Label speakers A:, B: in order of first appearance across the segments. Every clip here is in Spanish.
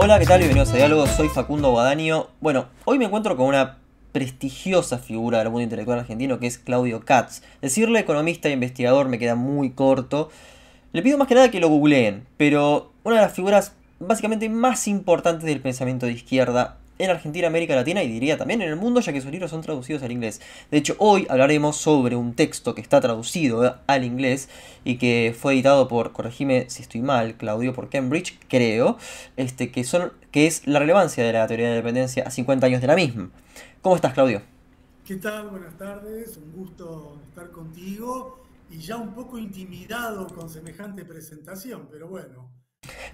A: Hola, ¿qué tal? Bienvenidos a Diálogo, soy Facundo Guadaño. Bueno, hoy me encuentro con una prestigiosa figura del mundo intelectual argentino que es Claudio Katz. Decirle economista e investigador me queda muy corto. Le pido más que nada que lo googleen, pero una de las figuras básicamente más importantes del pensamiento de izquierda en Argentina, América Latina y diría también en el mundo, ya que sus libros son traducidos al inglés. De hecho, hoy hablaremos sobre un texto que está traducido al inglés y que fue editado por, corregime si estoy mal, Claudio, por Cambridge, creo, este, que, son, que es la relevancia de la teoría de la dependencia a 50 años de la misma. ¿Cómo estás, Claudio?
B: ¿Qué tal? Buenas tardes, un gusto estar contigo y ya un poco intimidado con semejante presentación, pero bueno,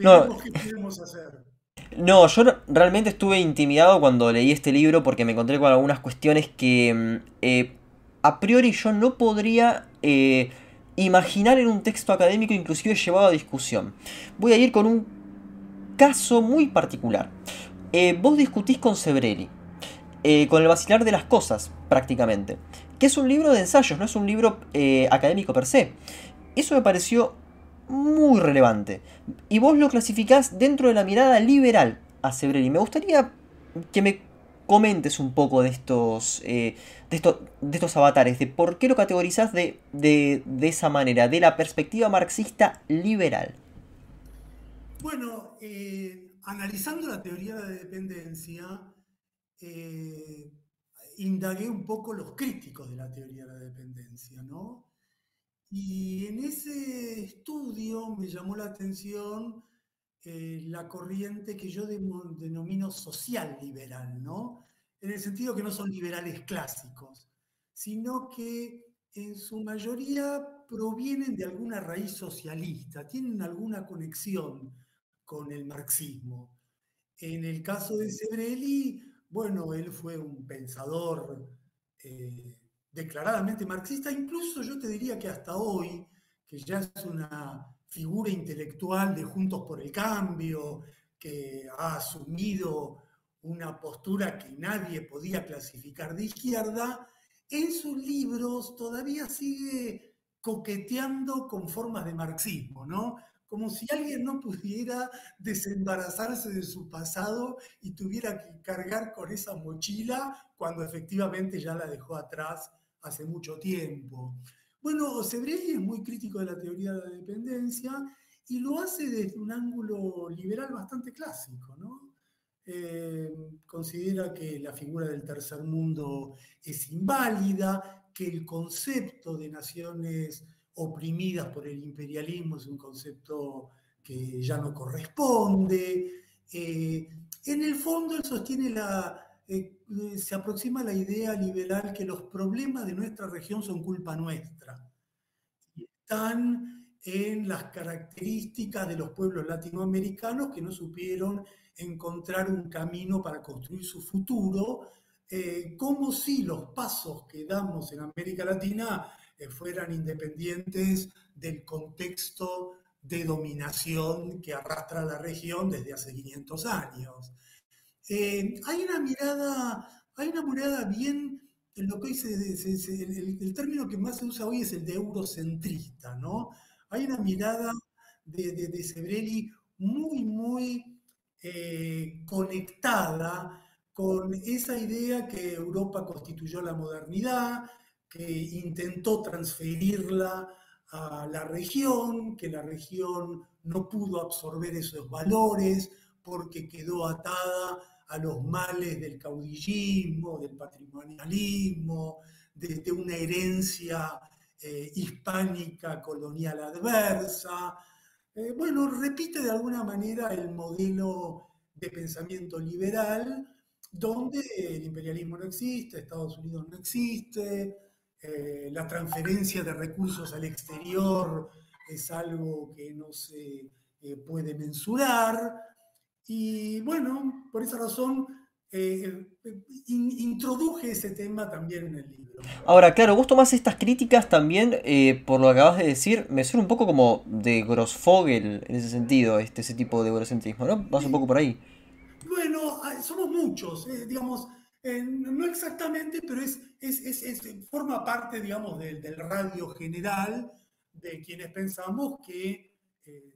A: no, qué podemos hacer. No, yo realmente estuve intimidado cuando leí este libro porque me encontré con algunas cuestiones que mm, eh, a priori yo no podría eh, imaginar en un texto académico inclusive llevado a discusión. Voy a ir con un caso muy particular. Eh, vos discutís con Sebrelli, con el vacilar de las cosas prácticamente, que es un libro de ensayos, no es un libro académico per se. Eso me pareció muy relevante. Y vos lo clasificás dentro de la mirada liberal a Sebrelli. Me gustaría que me comentes un poco de estos, eh, de, estos, de estos avatares, de por qué lo categorizás de, esa manera, de la perspectiva marxista liberal.
B: Bueno, eh, analizando la teoría de la dependencia, eh, indagué un poco los críticos de la teoría de la dependencia, ¿no? Y en ese estudio me llamó la atención eh, la corriente que yo denomino social liberal, ¿no? En el sentido que no son liberales clásicos, sino que en su mayoría provienen de alguna raíz socialista, tienen alguna conexión con el marxismo. En el caso de Sebrelli, bueno, él fue un pensador eh, declaradamente marxista, incluso yo te diría que hasta hoy, que ya es una figura intelectual de Juntos por el Cambio, que ha asumido una postura que nadie podía clasificar de izquierda, en sus libros todavía sigue coqueteando con formas de marxismo, ¿no? Como si alguien no pudiera desembarazarse de su pasado y tuviera que cargar con esa mochila cuando efectivamente ya la dejó atrás hace mucho tiempo. Bueno, Sebrelli es muy crítico de la teoría de la dependencia y lo hace desde un ángulo liberal bastante clásico, ¿no? Eh, considera que la figura del tercer mundo es inválida, que el concepto de naciones oprimidas por el imperialismo es un concepto que ya no corresponde. Eh, en el fondo él sostiene la, eh, eh, se aproxima la idea liberal que los problemas de nuestra región son culpa nuestra. Y están en las características de los pueblos latinoamericanos que no supieron encontrar un camino para construir su futuro, eh, como si los pasos que damos en América Latina fueran independientes del contexto de dominación que arrastra la región desde hace 500 años. Eh, hay una mirada, hay una mirada bien, en lo que el, término que más se usa hoy es el de eurocentrista, ¿no? Hay una mirada de, de, Sebrelli muy, muy eh, conectada con esa idea que Europa constituyó la modernidad, que intentó transferirla a la región, que la región no pudo absorber esos valores porque quedó atada a los males del caudillismo, del patrimonialismo, de, una herencia eh, hispánica colonial adversa. Eh, bueno, repite de alguna manera el modelo de pensamiento liberal, donde el imperialismo no existe, Estados Unidos no existe, eh, la transferencia de recursos al exterior es algo que no se puede mensurar, y bueno, por esa razón eh, introduje ese tema también en el libro.
A: Ahora, claro, vos tomás estas críticas también, eh, por lo que acabas de decir, me suena un poco como de Grossfogel en ese sentido, este, ese tipo de eurocentrismo, ¿no? Vas un poco por ahí.
B: Bueno, somos muchos, eh, digamos, no exactamente, pero es, es, forma parte, digamos, del, del radio general de quienes pensamos que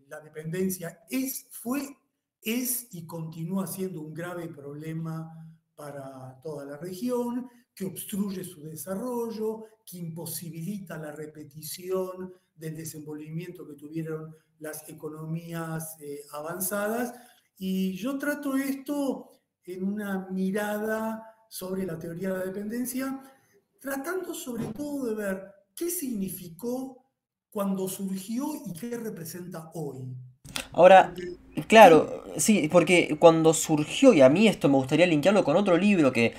B: la dependencia es, fue es y continúa siendo un grave problema para toda la región, que obstruye su desarrollo, que imposibilita la repetición del desenvolvimiento que tuvieron las economías eh, avanzadas. Y yo trato esto en una mirada sobre la teoría de la dependencia, tratando sobre todo de ver qué significó cuando surgió y qué representa hoy.
A: Ahora, claro, sí, porque cuando surgió, y a mí esto me gustaría linkearlo con otro libro que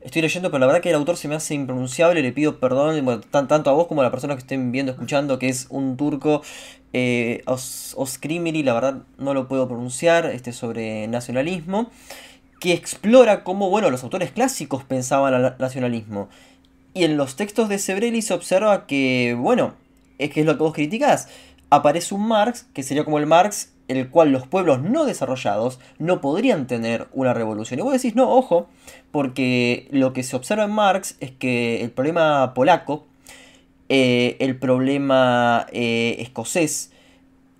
A: estoy leyendo, pero la verdad que el autor se me hace impronunciable, le pido perdón tanto a vos como a la persona que estén viendo, escuchando, que es un turco, eh, Os, la verdad no lo puedo pronunciar, este sobre nacionalismo, que explora cómo, bueno, los autores clásicos pensaban al nacionalismo. Y en los textos de Sebrelli se observa que, bueno, es que es lo que vos criticás. Aparece un Marx, que sería como el Marx, el cual los pueblos no desarrollados no podrían tener una revolución. Y vos decís, no, ojo, porque lo que se observa en Marx es que el problema polaco, eh, el problema eh, escocés,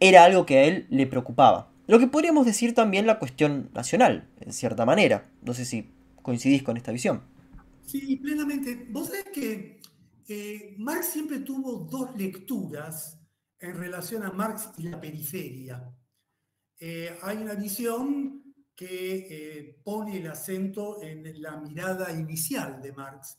A: era algo que a él le preocupaba. Lo que podríamos decir también la cuestión nacional, en cierta manera. No sé si coincidís con esta visión.
B: Sí, plenamente. Vos sabés que Marx siempre tuvo dos lecturas en relación a Marx y la periferia. Eh, hay una visión que eh, pone el acento en la mirada inicial de Marx,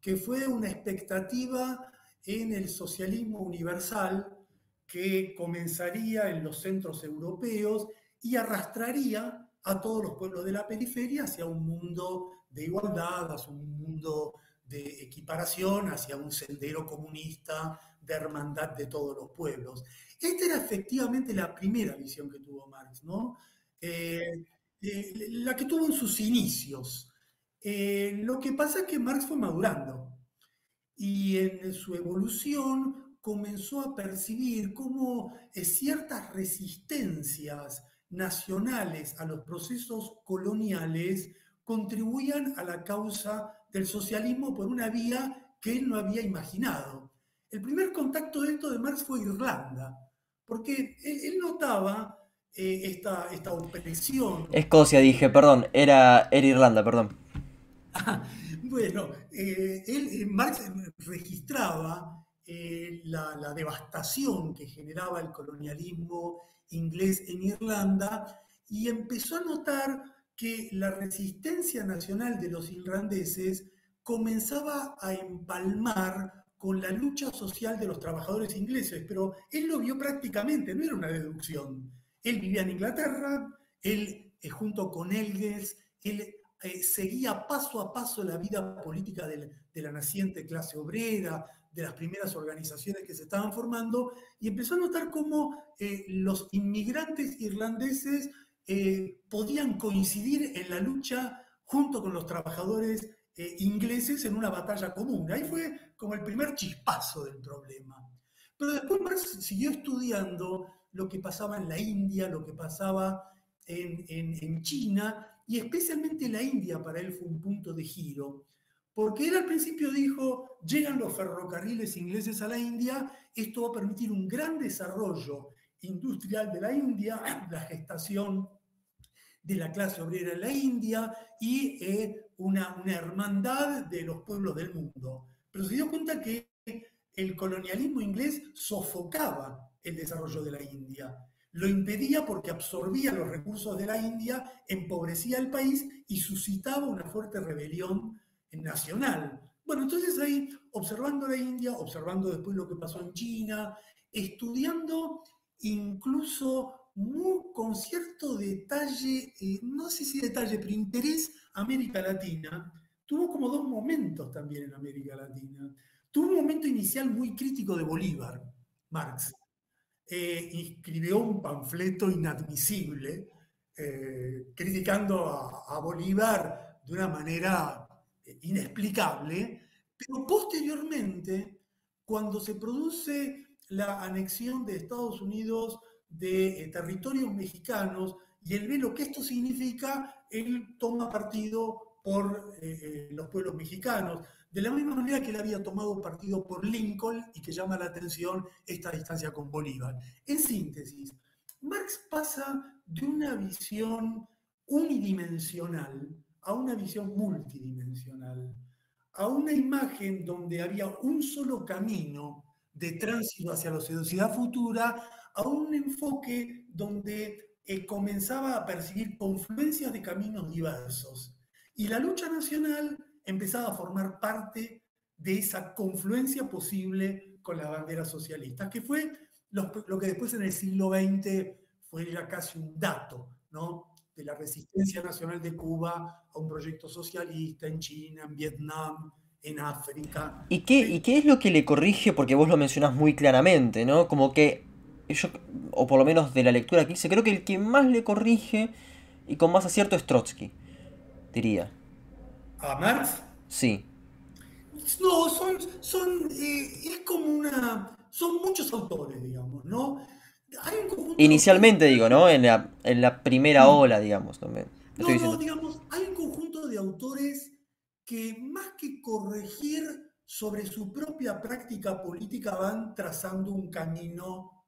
B: que fue una expectativa en el socialismo universal que comenzaría en los centros europeos y arrastraría a todos los pueblos de la periferia hacia un mundo de igualdad, hacia un mundo de equiparación, hacia un sendero comunista de hermandad de todos los pueblos. Esta era efectivamente la primera visión que tuvo Marx, ¿no? Eh, eh, la que tuvo en sus inicios. Eh, lo que pasa es que Marx fue madurando y en su evolución comenzó a percibir cómo ciertas resistencias nacionales a los procesos coloniales contribuían a la causa del socialismo por una vía que él no había imaginado. El primer contacto de esto de Marx fue Irlanda, porque él, notaba eh, esta, esta opresión.
A: Escocia, dije, perdón, era, era Irlanda, perdón.
B: bueno, eh, él, eh, Marx registraba la, la, devastación que generaba el colonialismo inglés en Irlanda y empezó a notar que la resistencia nacional de los irlandeses comenzaba a empalmar con la lucha social de los trabajadores ingleses, pero él lo vio prácticamente, no era una deducción. Él vivía en Inglaterra, él eh, junto con Elges, él eh, seguía paso a paso la vida política de, la naciente clase obrera, de las primeras organizaciones que se estaban formando, y empezó a notar cómo eh, los inmigrantes irlandeses podían coincidir en la lucha junto con los trabajadores ingleses en una batalla común. Ahí fue como el primer chispazo del problema. Pero después Marx siguió estudiando lo que pasaba en la India, lo que pasaba en, en, China, y especialmente la India para él fue un punto de giro, porque él al principio dijo, llegan los ferrocarriles ingleses a la India, esto va a permitir un gran desarrollo industrial de la India, la gestación de la clase obrera en la India y eh, una, una hermandad de los pueblos del mundo pero se dio cuenta que el colonialismo inglés sofocaba el desarrollo de la India. Lo impedía porque absorbía los recursos de la India, empobrecía el país y suscitaba una fuerte rebelión nacional. Bueno, entonces ahí, observando la India, observando después lo que pasó en China, estudiando incluso con cierto detalle, eh, no sé si detalle, pero interés América Latina, tuvo como dos momentos también en América Latina. Tuvo un momento inicial muy crítico de Bolívar, Marx. Eh, escribió un panfleto inadmisible eh, criticando a, Bolívar de una manera eh, inexplicable, pero posteriormente, cuando se produce la anexión de Estados Unidos de territorios mexicanos y él ve lo que esto significa, él toma partido por eh, eh, los pueblos mexicanos, de la misma manera que él había tomado partido por Lincoln y que llama la atención esta distancia con Bolívar. En síntesis, Marx pasa de una visión unidimensional a una visión multidimensional, a una imagen donde había un solo camino de tránsito hacia la sociedad futura, a un enfoque donde eh, comenzaba a percibir confluencias de caminos diversos. Y la lucha nacional empezaba a formar parte de esa confluencia posible con las banderas socialistas, que fue lo, que después en el siglo XX fue casi un dato, ¿no? de la resistencia nacional de Cuba a un proyecto socialista en China, en Vietnam, en África.
A: ¿Y qué, ¿Y qué es lo que le corrige? Porque vos lo mencionás muy claramente, ¿no? Como que yo, o por lo menos de la lectura que hice, creo que el que más le corrige y con más acierto es Trotsky, diría.
B: ¿A Marx?
A: Sí.
B: No, son, son, eh, es como una, son muchos autores, digamos, ¿no?
A: Inicialmente digo, ¿no? En la, en la primera ola, digamos, también.
B: No, no, digamos, hay un conjunto de autores que más que corregir sobre su propia práctica política van trazando un camino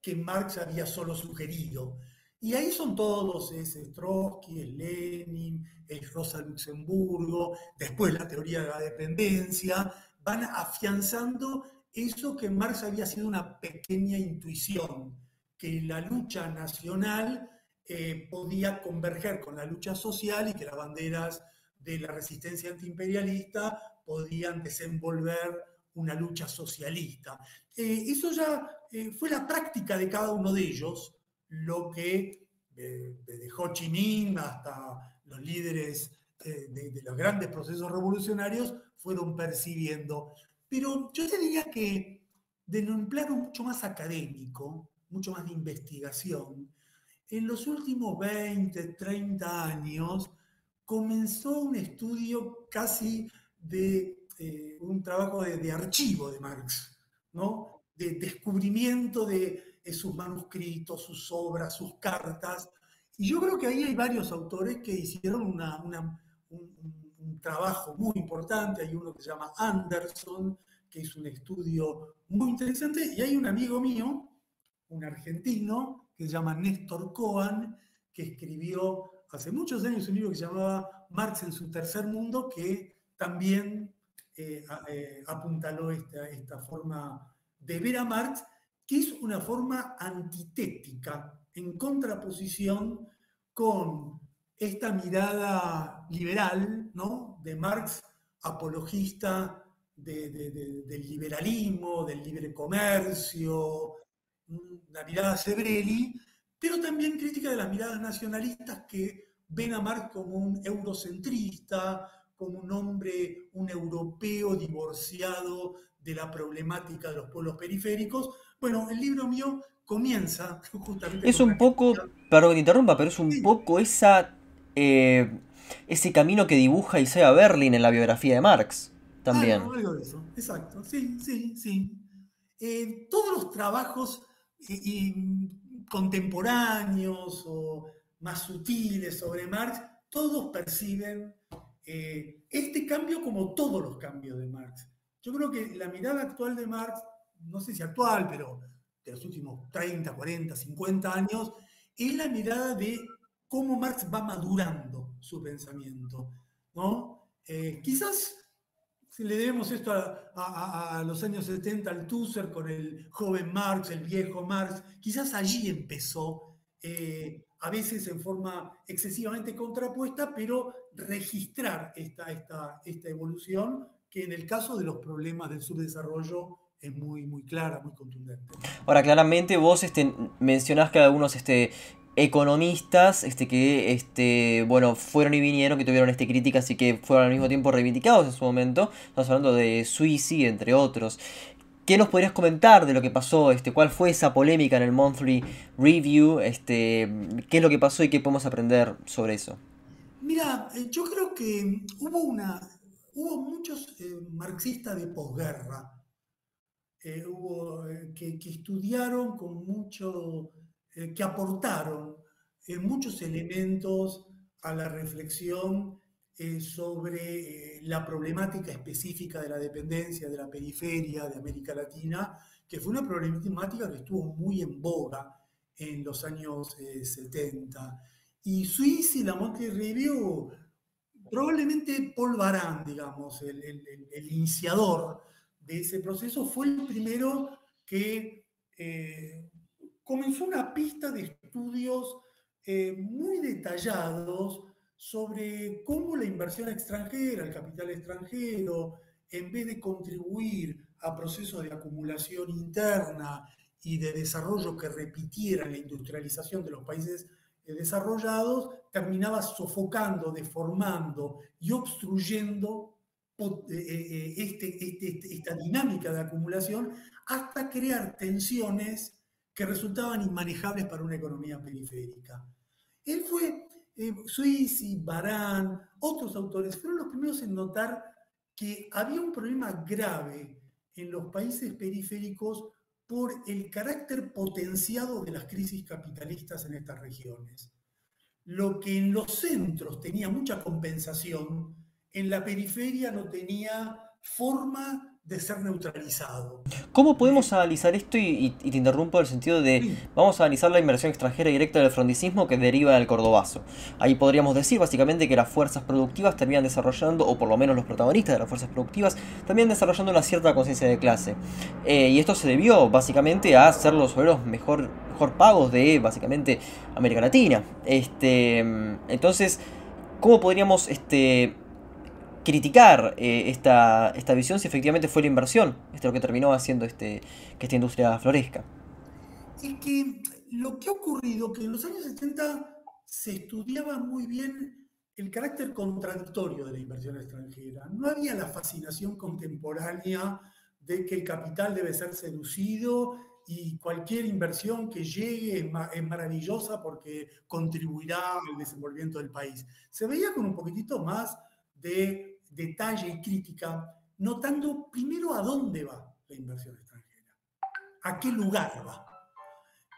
B: que Marx había solo sugerido. Y ahí son todos, es Trotsky, es Lenin, es Rosa Luxemburgo, después la teoría de la dependencia, van afianzando eso que Marx había sido una pequeña intuición, que la lucha nacional eh, podía converger con la lucha social y que las banderas de la resistencia antiimperialista podían desenvolver una lucha socialista. Eh, eso ya eh, fue la práctica de cada uno de ellos, lo que desde Ho Chi Minh hasta los líderes de, los grandes procesos revolucionarios fueron percibiendo. Pero yo diría que de un plano mucho más académico, mucho más de investigación, en los últimos 20, 30 años comenzó un estudio casi de eh, un trabajo de, archivo de Marx, ¿no? de descubrimiento de, sus manuscritos, sus obras, sus cartas. Y yo creo que ahí hay varios autores que hicieron una, un, trabajo muy importante. Hay uno que se llama Anderson, que hizo un estudio muy interesante. Y hay un amigo mío, un argentino, que se llama Néstor Cohen, que escribió hace muchos años un libro que se llamaba Marx en su tercer mundo, que también eh, eh, apuntaló esta, esta forma de ver a Marx, que es una forma antitética, en contraposición con esta mirada liberal ¿no? de Marx, apologista del liberalismo, del libre comercio, la mirada Sebrelli, pero también crítica de las miradas nacionalistas que ven a Marx como un eurocentrista, como un hombre, un europeo divorciado de la problemática de los pueblos periféricos. Bueno, el libro mío comienza justamente...
A: Es un poco, perdón que te interrumpa, pero es un poco esa, eh, ese camino que dibuja Isaiah Berlin en la biografía de Marx, también.
B: Ah, algo de eso, exacto, sí, sí, sí. Eh, todos los trabajos y, contemporáneos o más sutiles sobre Marx, todos perciben eh, este cambio como todos los cambios de Marx. Yo creo que la mirada actual de Marx, no sé si actual, pero de los últimos 30, 40, 50 años, es la mirada de cómo Marx va madurando su pensamiento. ¿no? Eh, quizás si le debemos esto a, los años 70 al Tusser con el joven Marx, el viejo Marx, quizás allí empezó, eh, a veces en forma excesivamente contrapuesta, pero registrar esta, esta, esta evolución que en el caso de los problemas del subdesarrollo es muy, muy clara, muy contundente.
A: Ahora, claramente vos este, mencionás que algunos este, economistas este, que este, bueno, fueron y vinieron, que tuvieron este, críticas y que fueron al mismo tiempo reivindicados en su momento. Estamos hablando de Suisi, entre otros. ¿Qué nos podrías comentar de lo que pasó? Este, ¿Cuál fue esa polémica en el Monthly Review? Este, ¿Qué es lo que pasó y qué podemos aprender sobre eso?
B: Mira, eh, yo creo que hubo, una, hubo muchos eh, marxistas de posguerra eh, hubo, que, que, estudiaron con mucho eh, que aportaron eh, muchos elementos a la reflexión eh, sobre la problemática específica de la dependencia de la periferia de América Latina, que fue una problemática que estuvo muy en boga en los años 70. Y Suisse y la Monthly Review, probablemente Paul Baran, digamos, el, iniciador de ese proceso, fue el primero que comenzó una pista de estudios muy detallados sobre cómo la inversión extranjera, el capital extranjero, en vez de contribuir a procesos de acumulación interna y de desarrollo que repitieran la industrialización de los países eh, desarrollados, terminaba sofocando, deformando y obstruyendo eh, eh, este, este, este, esta dinámica de acumulación hasta crear tensiones que resultaban inmanejables para una economía periférica. Él fue eh, Suisi, Barán, otros autores fueron los primeros en notar que había un problema grave en los países periféricos por el carácter potenciado de las crisis capitalistas en estas regiones. Lo que en los centros tenía mucha compensación, en la periferia no tenía forma de ser neutralizado.
A: ¿Cómo podemos analizar esto? Y, te interrumpo en el sentido de, vamos a analizar la inversión extranjera directa del frondicismo que deriva del cordobazo. Ahí podríamos decir básicamente que las fuerzas productivas terminan desarrollando, o por lo menos los protagonistas de las fuerzas productivas, terminan desarrollando una cierta conciencia de clase. Eh, y esto se debió básicamente a ser los obreros mejor, mejor pagos de básicamente América Latina. Este, entonces, ¿cómo podríamos... Este, criticar eh, esta, esta, visión si efectivamente fue la inversión, esto es lo que terminó haciendo este, que esta industria florezca.
B: Es que lo que ha ocurrido, que en los años 70 se estudiaba muy bien el carácter contradictorio de la inversión extranjera. No había la fascinación contemporánea de que el capital debe ser seducido y cualquier inversión que llegue es, maravillosa porque contribuirá al desenvolvimiento del país. Se veía con un poquitito más de detalle y crítica, notando primero a dónde va la inversión extranjera, a qué lugar va.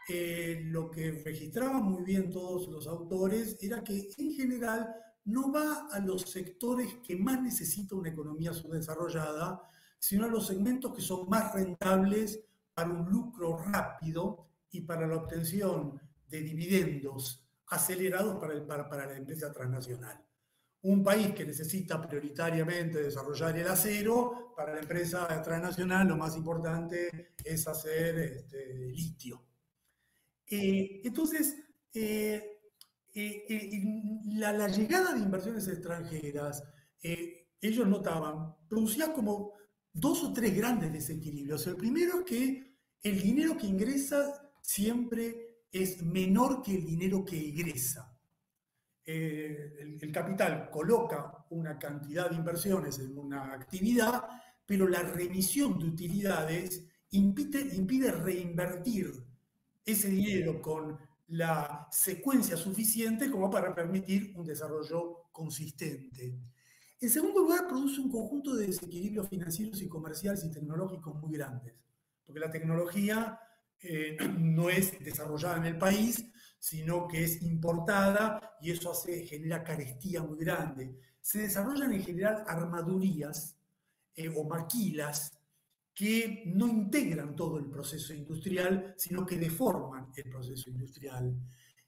B: Eh, lo que registraban muy bien todos los autores era que en general no va a los sectores que más necesita una economía subdesarrollada, sino a los segmentos que son más rentables para un lucro rápido y para la obtención de dividendos acelerados para, la empresa transnacional un país que necesita prioritariamente desarrollar el acero, para la empresa transnacional lo más importante es hacer este, litio. Eh, entonces, eh, eh, la, llegada de inversiones extranjeras, ellos notaban, producía como dos o tres grandes desequilibrios. El primero es que el dinero que ingresa siempre es menor que el dinero que egresa. Eh, el, capital coloca una cantidad de inversiones en una actividad, pero la remisión de utilidades impide, impide reinvertir ese dinero con la secuencia suficiente como para permitir un desarrollo consistente. En segundo lugar, produce un conjunto de desequilibrios financieros y comerciales y tecnológicos muy grandes, porque la tecnología eh, no es desarrollada en el país, sino que es importada y eso hace, genera carestía muy grande. Se desarrollan en general armadurías eh, o maquilas que no integran todo el proceso industrial, sino que deforman el proceso industrial.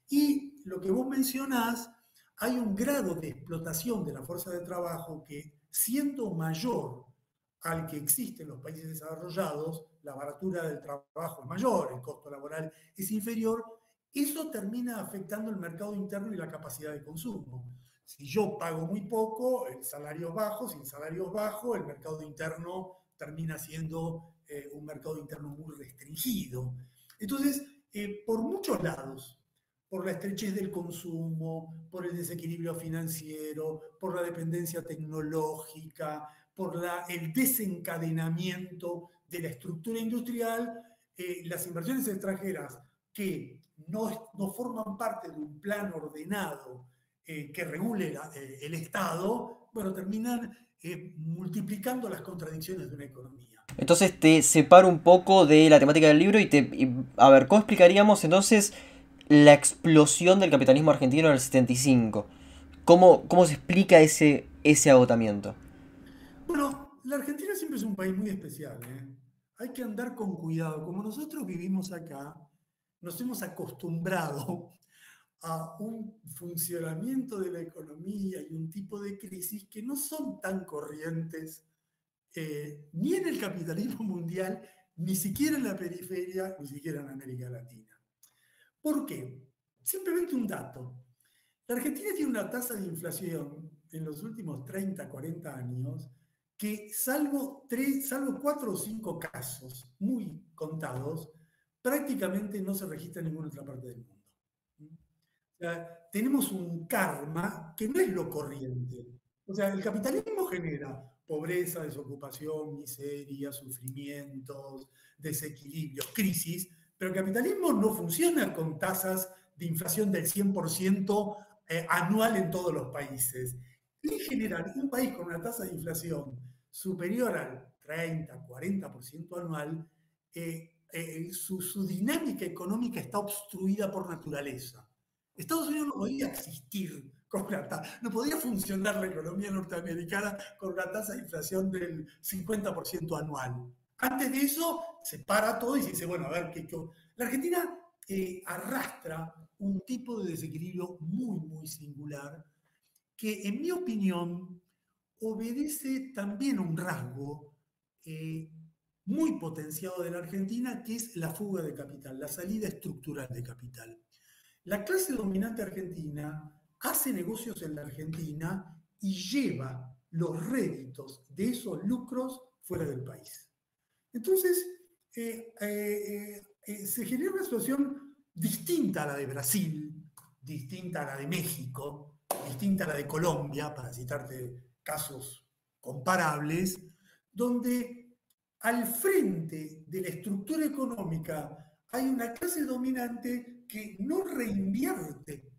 B: Y lo que vos mencionás, hay un grado de explotación de la fuerza de trabajo que, siendo mayor al que existe en los países desarrollados, la baratura del trabajo es mayor, el costo laboral es inferior, eso termina afectando el mercado interno y la capacidad de consumo. Si yo pago muy poco, el salario es bajo, sin salario es bajo, el mercado interno termina siendo eh, un mercado interno muy restringido. Entonces, eh, por muchos lados, por la estrechez del consumo, por el desequilibrio financiero, por la dependencia tecnológica, por el desencadenamiento de la estructura industrial, eh, las inversiones extranjeras que no, no forman parte de un plan ordenado eh, que regule eh, el Estado, bueno, terminan eh, multiplicando las contradicciones de una economía.
A: Entonces te separo un poco de la temática del libro y te... a ver, ¿cómo explicaríamos entonces la explosión del capitalismo argentino en el 75? ¿Cómo, cómo se explica ese, ese agotamiento?
B: Bueno, la Argentina siempre es un país muy especial. Hay que andar con cuidado. Como nosotros vivimos acá, nos hemos acostumbrado a un funcionamiento de la economía y un tipo de crisis que no son tan corrientes eh, ni en el capitalismo mundial, ni siquiera en la periferia, ni siquiera en América Latina. ¿Por qué? Simplemente un dato. La Argentina tiene una tasa de inflación en los últimos 30, 40 años que salvo, tres, salvo cuatro o cinco casos muy contados, prácticamente no se registra en ninguna otra parte del mundo. Tenemos un karma que no es lo corriente. O sea, el capitalismo genera pobreza, desocupación, miseria, sufrimientos, desequilibrios, crisis, pero el capitalismo no funciona con tasas de inflación del 100% eh, anual en todos los países. En general, un país con una tasa de inflación superior al 30, 40% anual, eh, eh, su, dinámica económica está obstruida por naturaleza. Estados Unidos no podía existir con una tasa, no podía funcionar la economía norteamericana con una tasa de inflación del 50% anual. Antes de eso, se para todo y se dice, bueno, a ver, ¿qué, la Argentina eh, arrastra un tipo de desequilibrio muy, muy singular que, en mi opinión, obedece también a un rasgo eh, muy potenciado de la Argentina, que es la fuga de capital, la salida estructural de capital. La clase dominante argentina hace negocios en la Argentina y lleva los réditos de esos lucros fuera del país. Entonces, eh, eh, eh, se genera una situación distinta a la de Brasil, distinta a la de México, distinta a la de Colombia, para citarte casos comparables, donde al frente de la estructura económica hay una clase dominante que no reinvierte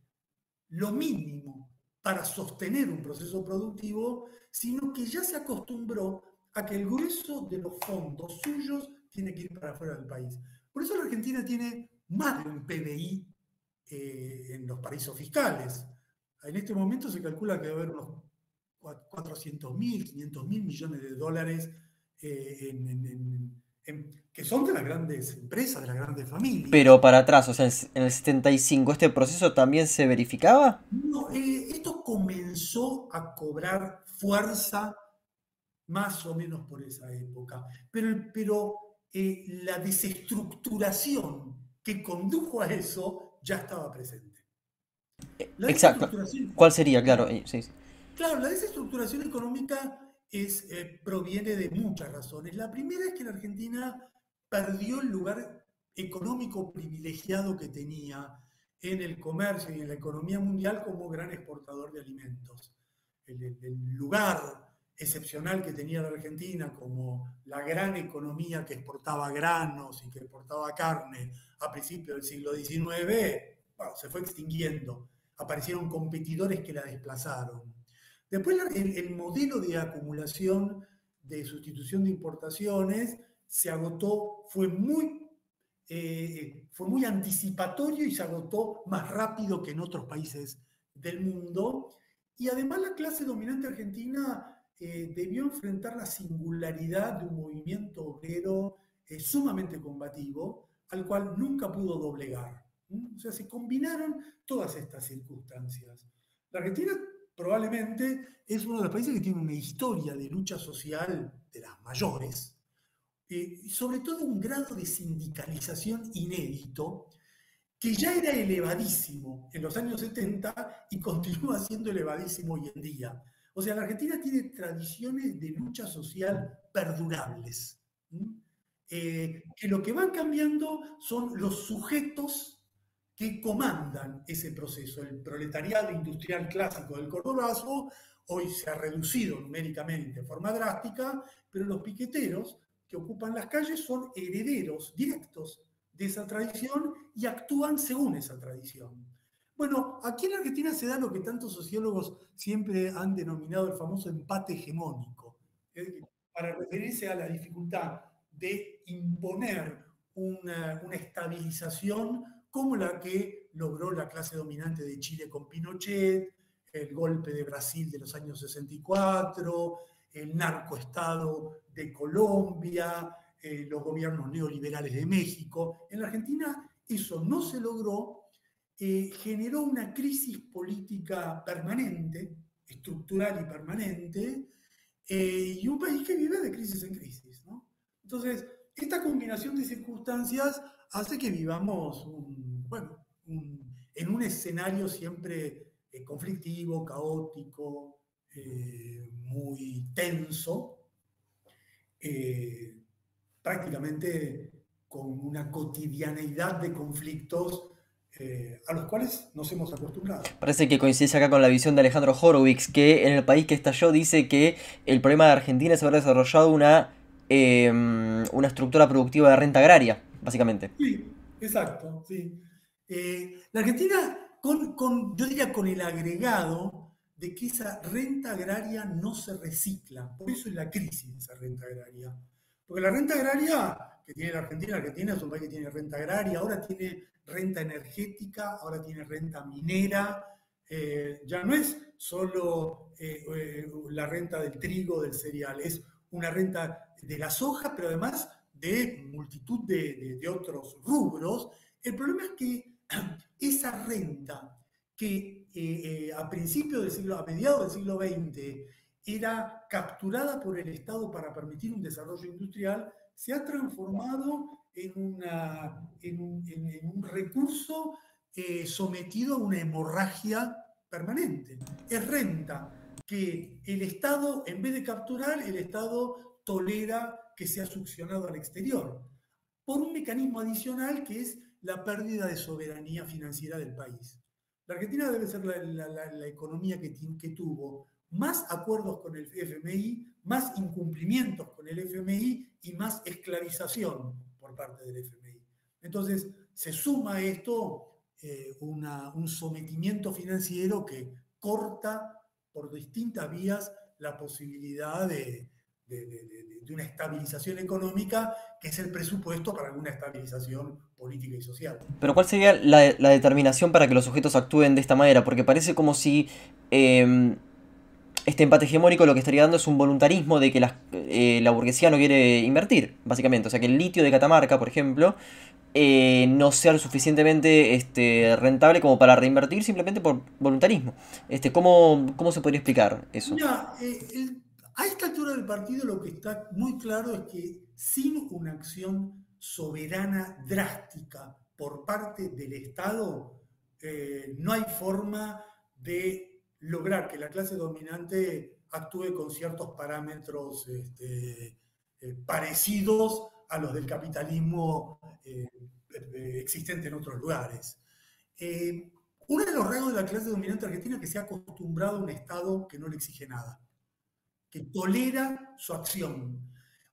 B: lo mínimo para sostener un proceso productivo, sino que ya se acostumbró a que el grueso de los fondos suyos tiene que ir para afuera del país. Por eso la Argentina tiene más de un PBI eh, en los paraísos fiscales. En este momento se calcula que debe haber unos 400 mil, 500 mil millones de dólares eh, que son de las grandes empresas, de las grandes familias.
A: Pero para atrás, o sea, en el 75, ¿este proceso también se verificaba?
B: No, eh, esto comenzó a cobrar fuerza más o menos por esa época. Pero, pero eh, la desestructuración que condujo a eso ya estaba presente.
A: Exacto. ¿Cuál sería? Claro, sí.
B: Claro, la desestructuración económica eh, proviene de muchas razones. La primera es que la Argentina perdió el lugar económico privilegiado que tenía en el comercio y en la economía mundial como gran exportador de alimentos. el lugar excepcional que tenía la Argentina como la gran economía que exportaba granos y que exportaba carne a principios del siglo XIX, se fue extinguiendo. Aparecieron competidores que la desplazaron. Después el, modelo de acumulación de sustitución de importaciones se agotó, fue muy, eh, fue muy anticipatorio y se agotó más rápido que en otros países del mundo. Y además la clase dominante argentina eh, debió enfrentar la singularidad de un movimiento obrero eh, sumamente combativo, al cual nunca pudo doblegar. O sea, se combinaron todas estas circunstancias. La Argentina probablemente es uno de los países que tiene una historia de lucha social de las mayores, eh, y sobre todo un grado de sindicalización inédito, que ya era elevadísimo en los años 70 y continúa siendo elevadísimo hoy en día. O sea, la Argentina tiene tradiciones de lucha social perdurables, eh, que lo que van cambiando son los sujetos que comandan ese proceso. El proletariado industrial clásico del cordobazo hoy se ha reducido numéricamente de forma drástica, pero los piqueteros que ocupan las calles son herederos directos de esa tradición y actúan según esa tradición. Bueno, aquí en Argentina se da lo que tantos sociólogos siempre han denominado el famoso empate hegemónico, para referirse a la dificultad de imponer una, estabilización como la que logró la clase dominante de Chile con Pinochet, el golpe de Brasil de los años 64, el narcoestado de Colombia, eh, los gobiernos neoliberales de México. En la Argentina eso no se logró, eh, generó una crisis política permanente, estructural y permanente, eh, y un país que vive de crisis en crisis. Entonces, esta combinación de circunstancias hace que vivamos bueno, en un escenario siempre eh, conflictivo, caótico, muy tenso, prácticamente con una cotidianeidad de conflictos eh, a los cuales nos hemos acostumbrado.
A: Parece que coincide acá con la visión de Alejandro Horowitz, que en el país que estalló dice que el problema de Argentina es haber desarrollado una, em, una estructura productiva de renta agraria, básicamente.
B: Sí, exacto, sí. Eh, la Argentina, con, yo diría con el agregado de que esa renta agraria no se recicla, por eso es la crisis de esa renta agraria. Porque la renta agraria que tiene la Argentina, la Argentina es un país que tiene renta agraria, ahora tiene renta energética, ahora tiene renta minera, eh, ya no es solo eh, la renta del trigo, del cereal, es una renta de la soja, pero además de multitud de otros rubros. El problema es que esa renta que a principios del siglo, a mediados del siglo XX, era capturada por el Estado para permitir un desarrollo industrial, se ha transformado en, un, recurso eh, sometido a una hemorragia permanente. Es renta que el Estado, en vez de capturar, el Estado tolera que sea succionado al exterior, por un mecanismo adicional que es la pérdida de soberanía financiera del país. La Argentina debe ser la, economía que, tuvo más acuerdos con el FMI, más incumplimientos con el FMI y más esclavización por parte del FMI. Entonces, se suma a esto eh, un sometimiento financiero que corta por distintas vías la posibilidad de, una estabilización económica, que es el presupuesto para una estabilización política y social.
A: Pero ¿cuál sería la, determinación para que los sujetos actúen de esta manera? Porque parece como si... Em, este empate hegemónico lo que estaría dando es un voluntarismo de que eh, la, burguesía no quiere invertir, básicamente. O sea, que el litio de Catamarca, por ejemplo, eh, no sea lo suficientemente este, rentable como para reinvertir simplemente por voluntarismo. Este, ¿cómo, ¿Cómo se podría explicar eso?
B: Mira, eh, a esta altura del partido lo que está muy claro es que sin una acción soberana drástica por parte del Estado, no hay forma de lograr que la clase dominante actúe con ciertos parámetros este, eh, parecidos a los del capitalismo eh, eh, existente en otros lugares. uno de los rasgos de la clase dominante argentina es que se ha acostumbrado a un Estado que no le exige nada, que tolera su acción.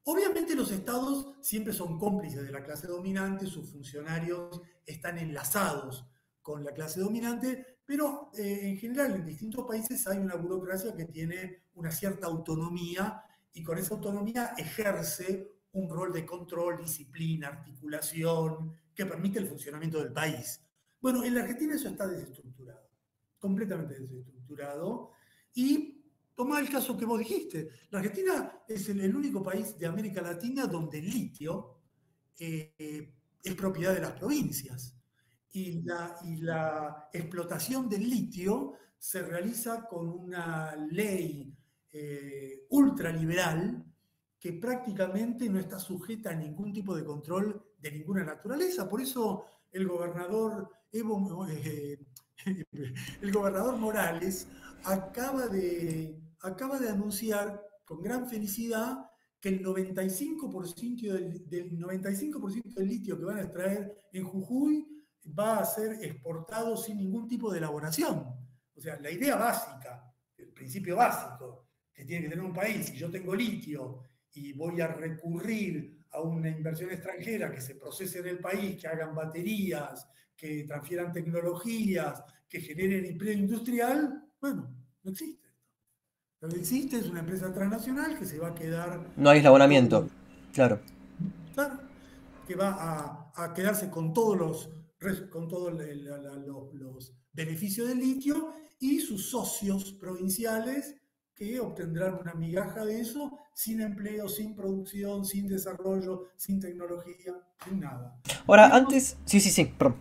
B: Obviamente los estados siempre son cómplices de la clase dominante, sus funcionarios están enlazados con la clase dominante, pero eh, en general en distintos países hay una burocracia que tiene una cierta autonomía y con esa autonomía ejerce un rol de control, disciplina, articulación, que permite el funcionamiento del país. Bueno, en la Argentina eso está desestructurado, completamente desestructurado. Y toma el caso que vos dijiste, la Argentina es el, único país de América Latina donde el litio eh, es propiedad de las provincias y la, y la explotación del litio se realiza con una ley eh, ultraliberal que prácticamente no está sujeta a ningún tipo de control de ninguna naturaleza. Por eso el gobernador, Evo, eh, el gobernador Morales acaba de, acaba de anunciar con gran felicidad que el 95%, del, del 95 del litio que van a extraer en Jujuy va a ser exportado sin ningún tipo de elaboración. O sea, la idea básica, el principio básico que tiene que tener un país, si yo tengo litio y voy a recurrir a una inversión extranjera que se procese en el país, que hagan baterías, que transfieran tecnologías, que generen empleo industrial, bueno, no existe. Lo que existe es una empresa transnacional que se va a quedar...
A: No hay eslabonamiento, claro.
B: Claro, que va a, a quedarse con todos los con todos los beneficios del litio y sus socios provinciales que obtendrán una migaja de eso sin empleo, sin producción, sin desarrollo, sin tecnología, sin nada.
A: Ahora, antes, sí, sí, sí, perdón.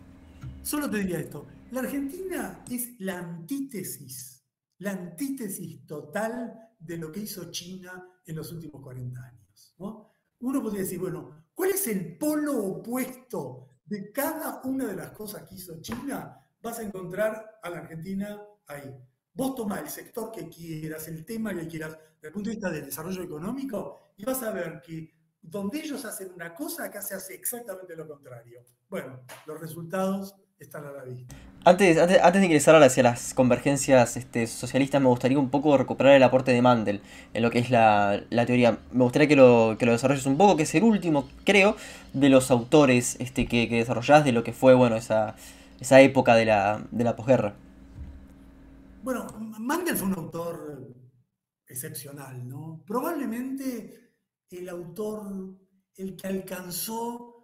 B: Solo te diría esto, la Argentina es la antítesis, la antítesis total de lo que hizo China en los últimos 40 años. Uno podría decir, bueno, ¿cuál es el polo opuesto de cada una de las cosas que hizo China? Vas a encontrar a la Argentina ahí. Vos tomás el sector que quieras, el tema que quieras, desde el punto de vista del desarrollo económico, y vas a ver que donde ellos hacen una cosa, acá se hace exactamente lo contrario. Bueno, los resultados están a la vista.
A: Antes, antes, antes de ingresar hacia las convergencias este, socialistas, me gustaría un poco recuperar el aporte de Mandel en lo que es la, teoría. Me gustaría que lo, que lo desarrolles un poco, que es el último, creo, de los autores este, que, que desarrollás de lo que fue bueno esa, esa época de la, de la posguerra.
B: Bueno, Mandel fue un autor excepcional, ¿no? Probablemente el autor, el que alcanzó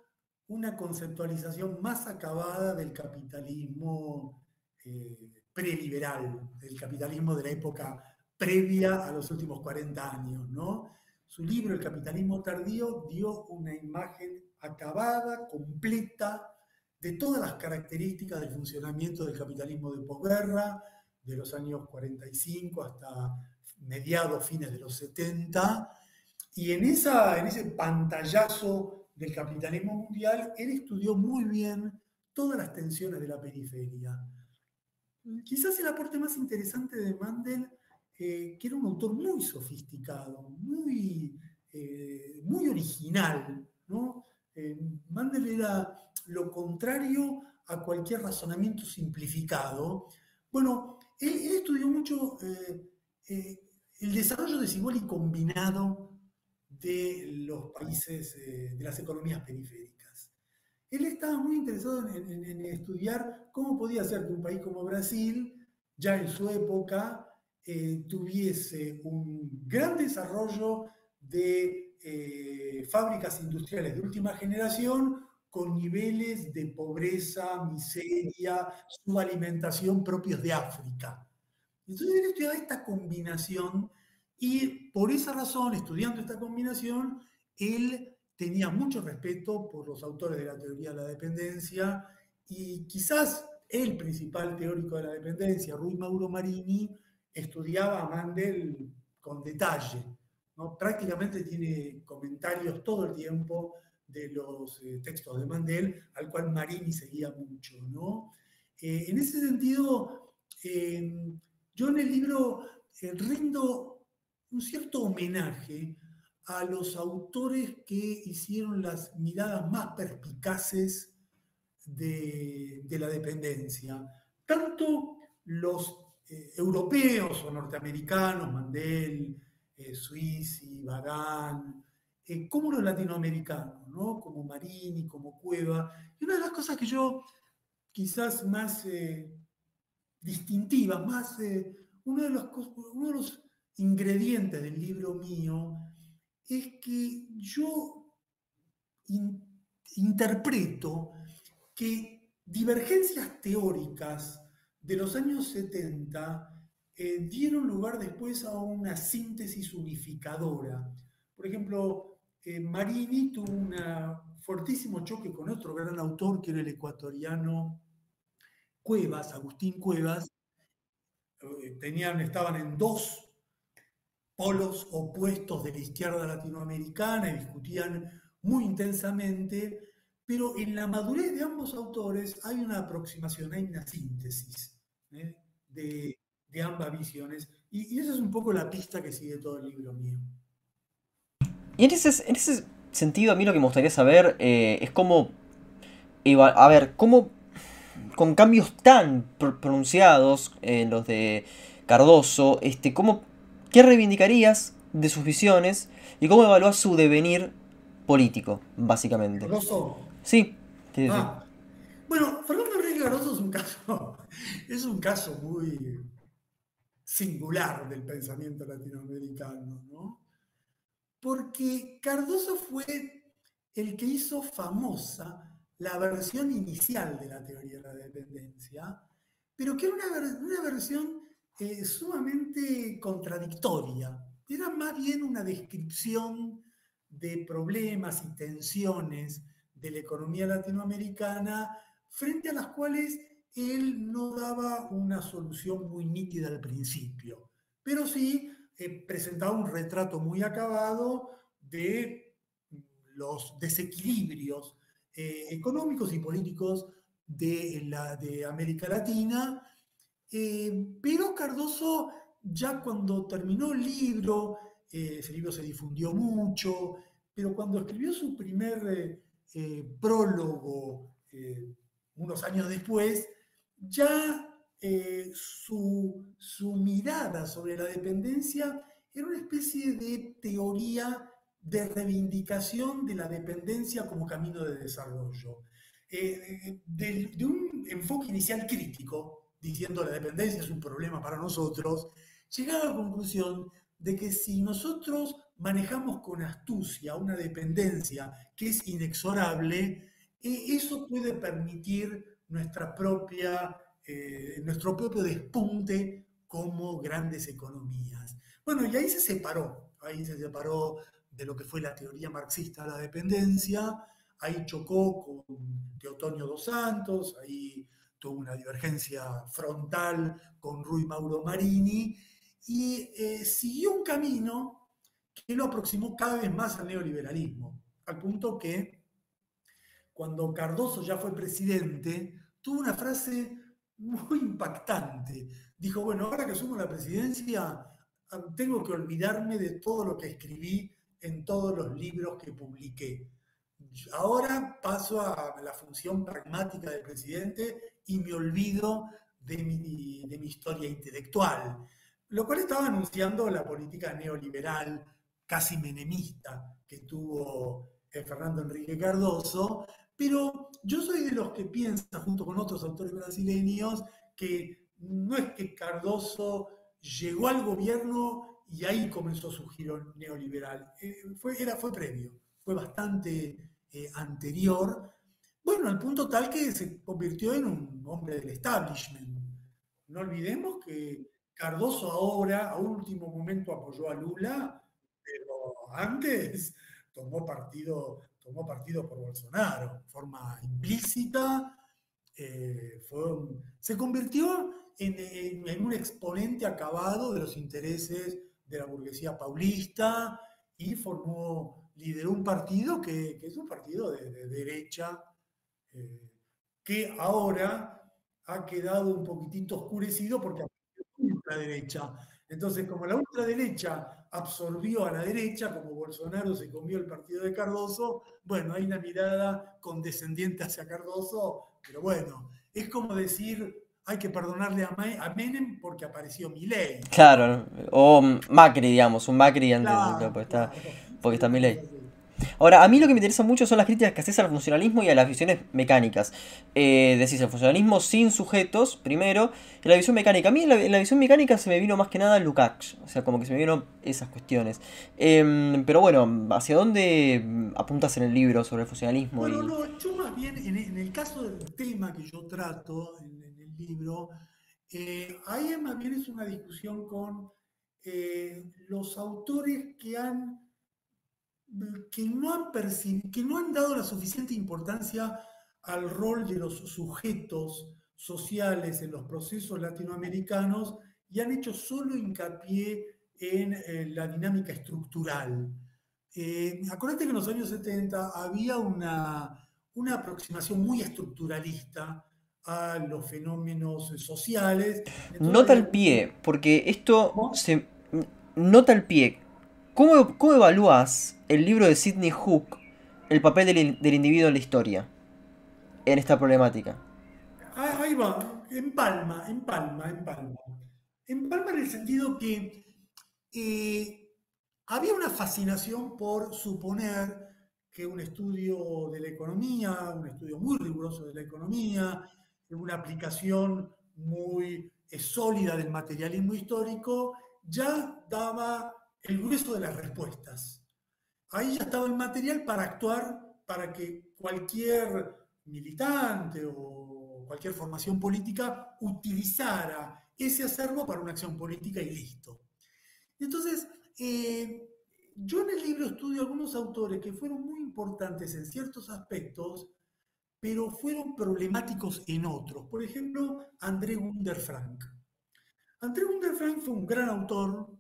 B: una conceptualización más acabada del capitalismo eh, preliberal, del capitalismo de la época previa a los últimos 40 años, ¿no? Su libro, El capitalismo tardío, dio una imagen acabada, completa, de todas las características del funcionamiento del capitalismo de posguerra, de los años 45 hasta mediados, fines de los 70, y en, esa, en ese pantallazo del capitalismo mundial, él estudió muy bien todas las tensiones de la periferia. Quizás el aporte más interesante de Mandel, eh, que era un autor muy sofisticado, muy, eh, muy original. ¿no? Eh, Mandel era lo contrario a cualquier razonamiento simplificado. Bueno, él, estudió mucho el desarrollo desigual y combinado de los países, eh, de las economías periféricas. Él estaba muy interesado en, estudiar cómo podía ser que un país como Brasil, ya en su época, tuviese un gran desarrollo de fábricas industriales de última generación, con niveles de pobreza, miseria, subalimentación propios de África. Entonces él estudiaba esta combinación y por esa razón, estudiando esta combinación, él tenía mucho respeto por los autores de la teoría de la dependencia y quizás el principal teórico de la dependencia, Rui Mauro Marini, estudiaba a Mandel con detalle. ¿no? Prácticamente tiene comentarios todo el tiempo de los eh, textos de Mandel, al cual Marini seguía mucho. ¿no? Eh, en ese sentido, em, yo en el libro eh, rindo un cierto homenaje a los autores que hicieron las miradas más perspicaces de, de la dependencia. Tanto los europeos o norteamericanos, Mandel, Suisi, Bagan, eh, como los latinoamericanos, ¿no? como Marini, como Cueva. Y una de las cosas que yo quizás más eh, distintivas, más, eh, uno, de los, uno de los ingredientes del libro mío es que yo interpreto que divergencias teóricas de los años 70 dieron lugar después a una síntesis unificadora. Por ejemplo, Marini tuvo un fortísimo choque con otro gran autor que era el ecuatoriano Cuevas, Agustín Cuevas. Eh, tenían, estaban en dos polos opuestos de la izquierda latinoamericana y discutían muy intensamente, pero en la madurez de ambos autores hay una aproximación, hay una síntesis ¿eh? de, ambas visiones. y esa es un poco la pista que sigue todo el libro mío.
A: Y en ese, en ese sentido, a mí lo que me gustaría saber eh, es cómo. A ver, cómo. Con cambios tan pronunciados en los de Cardoso, este, ¿cómo, ¿qué reivindicarías de sus visiones y cómo evalúas su devenir político, básicamente?
B: ¿Cardoso?
A: Sí.
B: Ah. Bueno, Fernando Enrique Cardoso es un caso, es un caso muy singular del pensamiento latinoamericano, ¿no? porque Cardoso fue el que hizo famosa la versión inicial de la teoría de la dependencia, pero que era una, versión eh, sumamente contradictoria. Era más bien una descripción de problemas y tensiones de la economía latinoamericana frente a las cuales él no daba una solución muy nítida al principio, pero sí eh, presentaba un retrato muy acabado de los desequilibrios eh, económicos y políticos de América Latina, eh, pero Cardoso ya cuando terminó el libro, ese libro se difundió mucho, pero cuando escribió su primer prólogo unos años después, ya eh, su, mirada sobre la dependencia era una especie de teoría de reivindicación de la dependencia como camino de desarrollo. Eh, eh, de, de, un enfoque inicial crítico, diciendo la dependencia es un problema para nosotros, llegaba a la conclusión de que si nosotros manejamos con astucia una dependencia que es inexorable, eso puede permitir nuestra propia eh, nuestro propio despunte como grandes economías. Bueno, y ahí se separó, ahí se separó de lo que fue la teoría marxista de la dependencia, ahí chocó con Teotonio dos Santos, ahí tuvo una divergencia frontal con Rui Mauro Marini, y eh, siguió un camino que lo aproximó cada vez más al neoliberalismo, al punto que cuando Cardoso ya fue presidente, tuvo una frase muy impactante. Dijo, bueno, ahora que asumo la presidencia, tengo que olvidarme de todo lo que escribí en todos los libros que publiqué. Ahora paso a la función pragmática del presidente y me olvido de mi, de mi historia intelectual, lo cual estaba anunciando la política neoliberal, casi menemista, que tuvo eh, Fernando Enrique Cardoso, pero yo soy de los que piensan, junto con otros autores brasileños, que no es que Cardoso llegó al gobierno y ahí comenzó su giro neoliberal. Eh, fue, era, fue previo, fue bastante eh, anterior. Bueno, al punto tal que se convirtió en un hombre del establishment. No olvidemos que Cardoso ahora, a último momento, apoyó a Lula, pero antes tomó partido tomó partido por Bolsonaro, de forma implícita, eh, se convirtió en, un exponente acabado de los intereses de la burguesía paulista y formó, lideró un partido que, es un partido de, derecha, eh, que ahora ha quedado un poquitito oscurecido porque la derecha. Entonces, como la ultraderecha absorbió a la derecha, como Bolsonaro se comió el partido de Cardoso, bueno, hay una mirada condescendiente hacia Cardoso, pero bueno, es como decir, hay que perdonarle a, Menem porque apareció Milei.
A: Claro, o Macri, digamos, un Macri antes, porque, está, porque está Milei. Ahora, a mí lo que me interesa mucho son las críticas que haces al funcionalismo y a las visiones mecánicas. Eh, decís, el funcionalismo sin sujetos, primero, y la visión mecánica. A mí en la, visión mecánica se me vino más que nada Lukács, o sea, como que se me vieron esas cuestiones. Em, pero bueno, ¿hacia dónde apuntas en el libro sobre el funcionalismo?
B: Bueno, no, yo más bien, en, el caso del tema que yo trato en, el libro, eh, ahí más bien es una discusión con eh, los autores que han que no han, que no han dado la suficiente importancia al rol de los sujetos sociales en los procesos latinoamericanos y han hecho solo hincapié en eh, la dinámica estructural. Eh, acuérdate que en los años 70 había una, una aproximación muy estructuralista a los fenómenos sociales.
A: nota el pie, porque esto se nota el pie. ¿Cómo, ¿Cómo evalúas el libro de Sidney Hook, el papel del, individuo en la historia, en esta problemática?
B: Ah, ahí va, en palma, en palma, en palma. En palma en el sentido que eh, había una fascinación por suponer que un estudio de la economía, un estudio muy riguroso de la economía, una aplicación muy eh, sólida del materialismo histórico, ya daba el grueso de las respuestas ahí ya estaba el material para actuar para que cualquier militante o cualquier formación política utilizara ese acervo para una acción política y listo. Entonces, eh, yo en el libro estudio algunos autores que fueron muy importantes en ciertos aspectos, pero fueron problemáticos en otros. Por ejemplo, André Gunder Frank. André Gunder Frank fue un gran autor.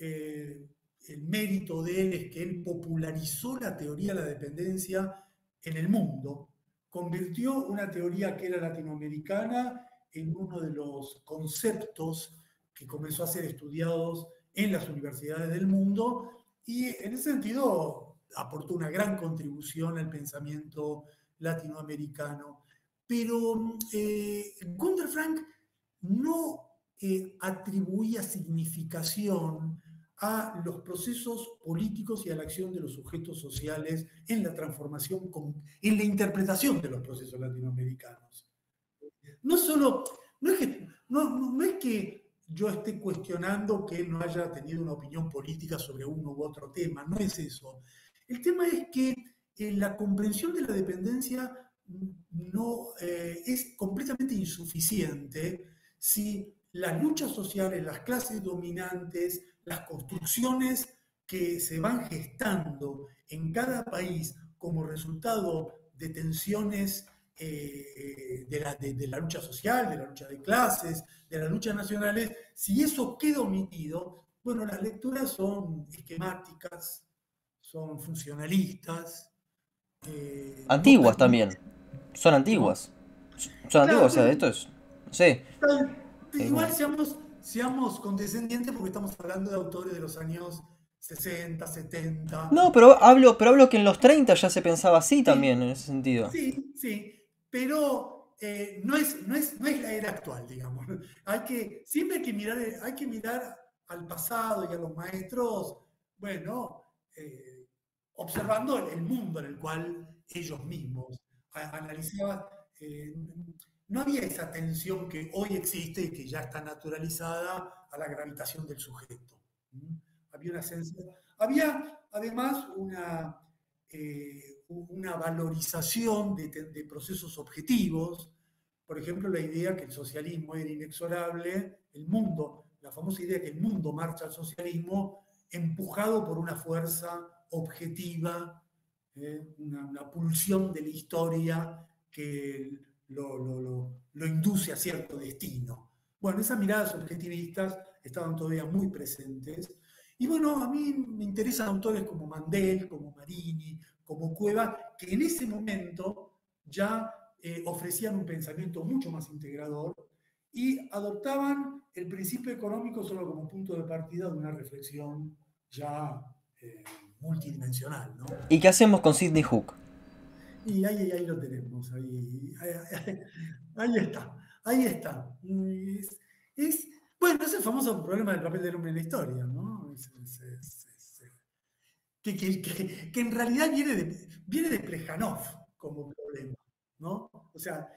B: Eh, el mérito de él es que él popularizó la teoría de la dependencia en el mundo. Convirtió una teoría que era latinoamericana en uno de los conceptos que comenzó a ser estudiados en las universidades del mundo y en ese sentido aportó una gran contribución al pensamiento latinoamericano. Pero eh, Gunther Frank no eh, atribuía significación a los procesos políticos y a la acción de los sujetos sociales en la transformación, en la interpretación de los procesos latinoamericanos. No solo, no es que, yo esté cuestionando que él no haya tenido una opinión política sobre uno u otro tema, no es eso. El tema es que eh, la comprensión de la dependencia no eh, es completamente insuficiente si las luchas sociales, las clases dominantes, las construcciones que se van gestando en cada país como resultado de tensiones eh, de, la, de, la, lucha social, de la lucha de clases, de las luchas nacionales, si eso queda omitido, bueno, las lecturas son esquemáticas, son funcionalistas.
A: Eh, antiguas también. Son antiguas. Son antiguas, o sea, esto es. Sí.
B: Igual seamos, seamos condescendientes porque estamos hablando de autores de los años 60, 70.
A: No, pero hablo, pero hablo que en los 30 ya se pensaba así también, en ese sentido.
B: Sí, sí pero eh, no, es, no, es, no, es, la era actual, digamos. Hay que, siempre hay que mirar, hay que mirar al pasado y a los maestros, bueno, eh, observando el mundo en el cual ellos mismos analizaban. Eh, no había esa tensión que hoy existe y que ya está naturalizada a la gravitación del sujeto. Había una Había además una, una valorización de, procesos objetivos, por ejemplo, la idea que el socialismo era inexorable, el mundo, la famosa idea que el mundo marcha al socialismo empujado por una fuerza objetiva, ¿eh? una, pulsión de la historia que lo, induce a cierto destino. Bueno, esas miradas objetivistas estaban todavía muy presentes. Y bueno, a mí me interesan autores como Mandel, como Marini, como Cueva, que en ese momento ya eh, ofrecían un pensamiento mucho más integrador y adoptaban el principio económico solo como punto de partida de una reflexión ya eh, multidimensional.
A: ¿Y qué hacemos con Sidney Hook?
B: Y ahí, ahí lo tenemos, ahí, ahí, está, ahí está. Es, bueno, es el famoso problema del papel del hombre en la historia, ¿no? Es, que, en realidad viene de, viene de Plejanov como problema, ¿no? O sea,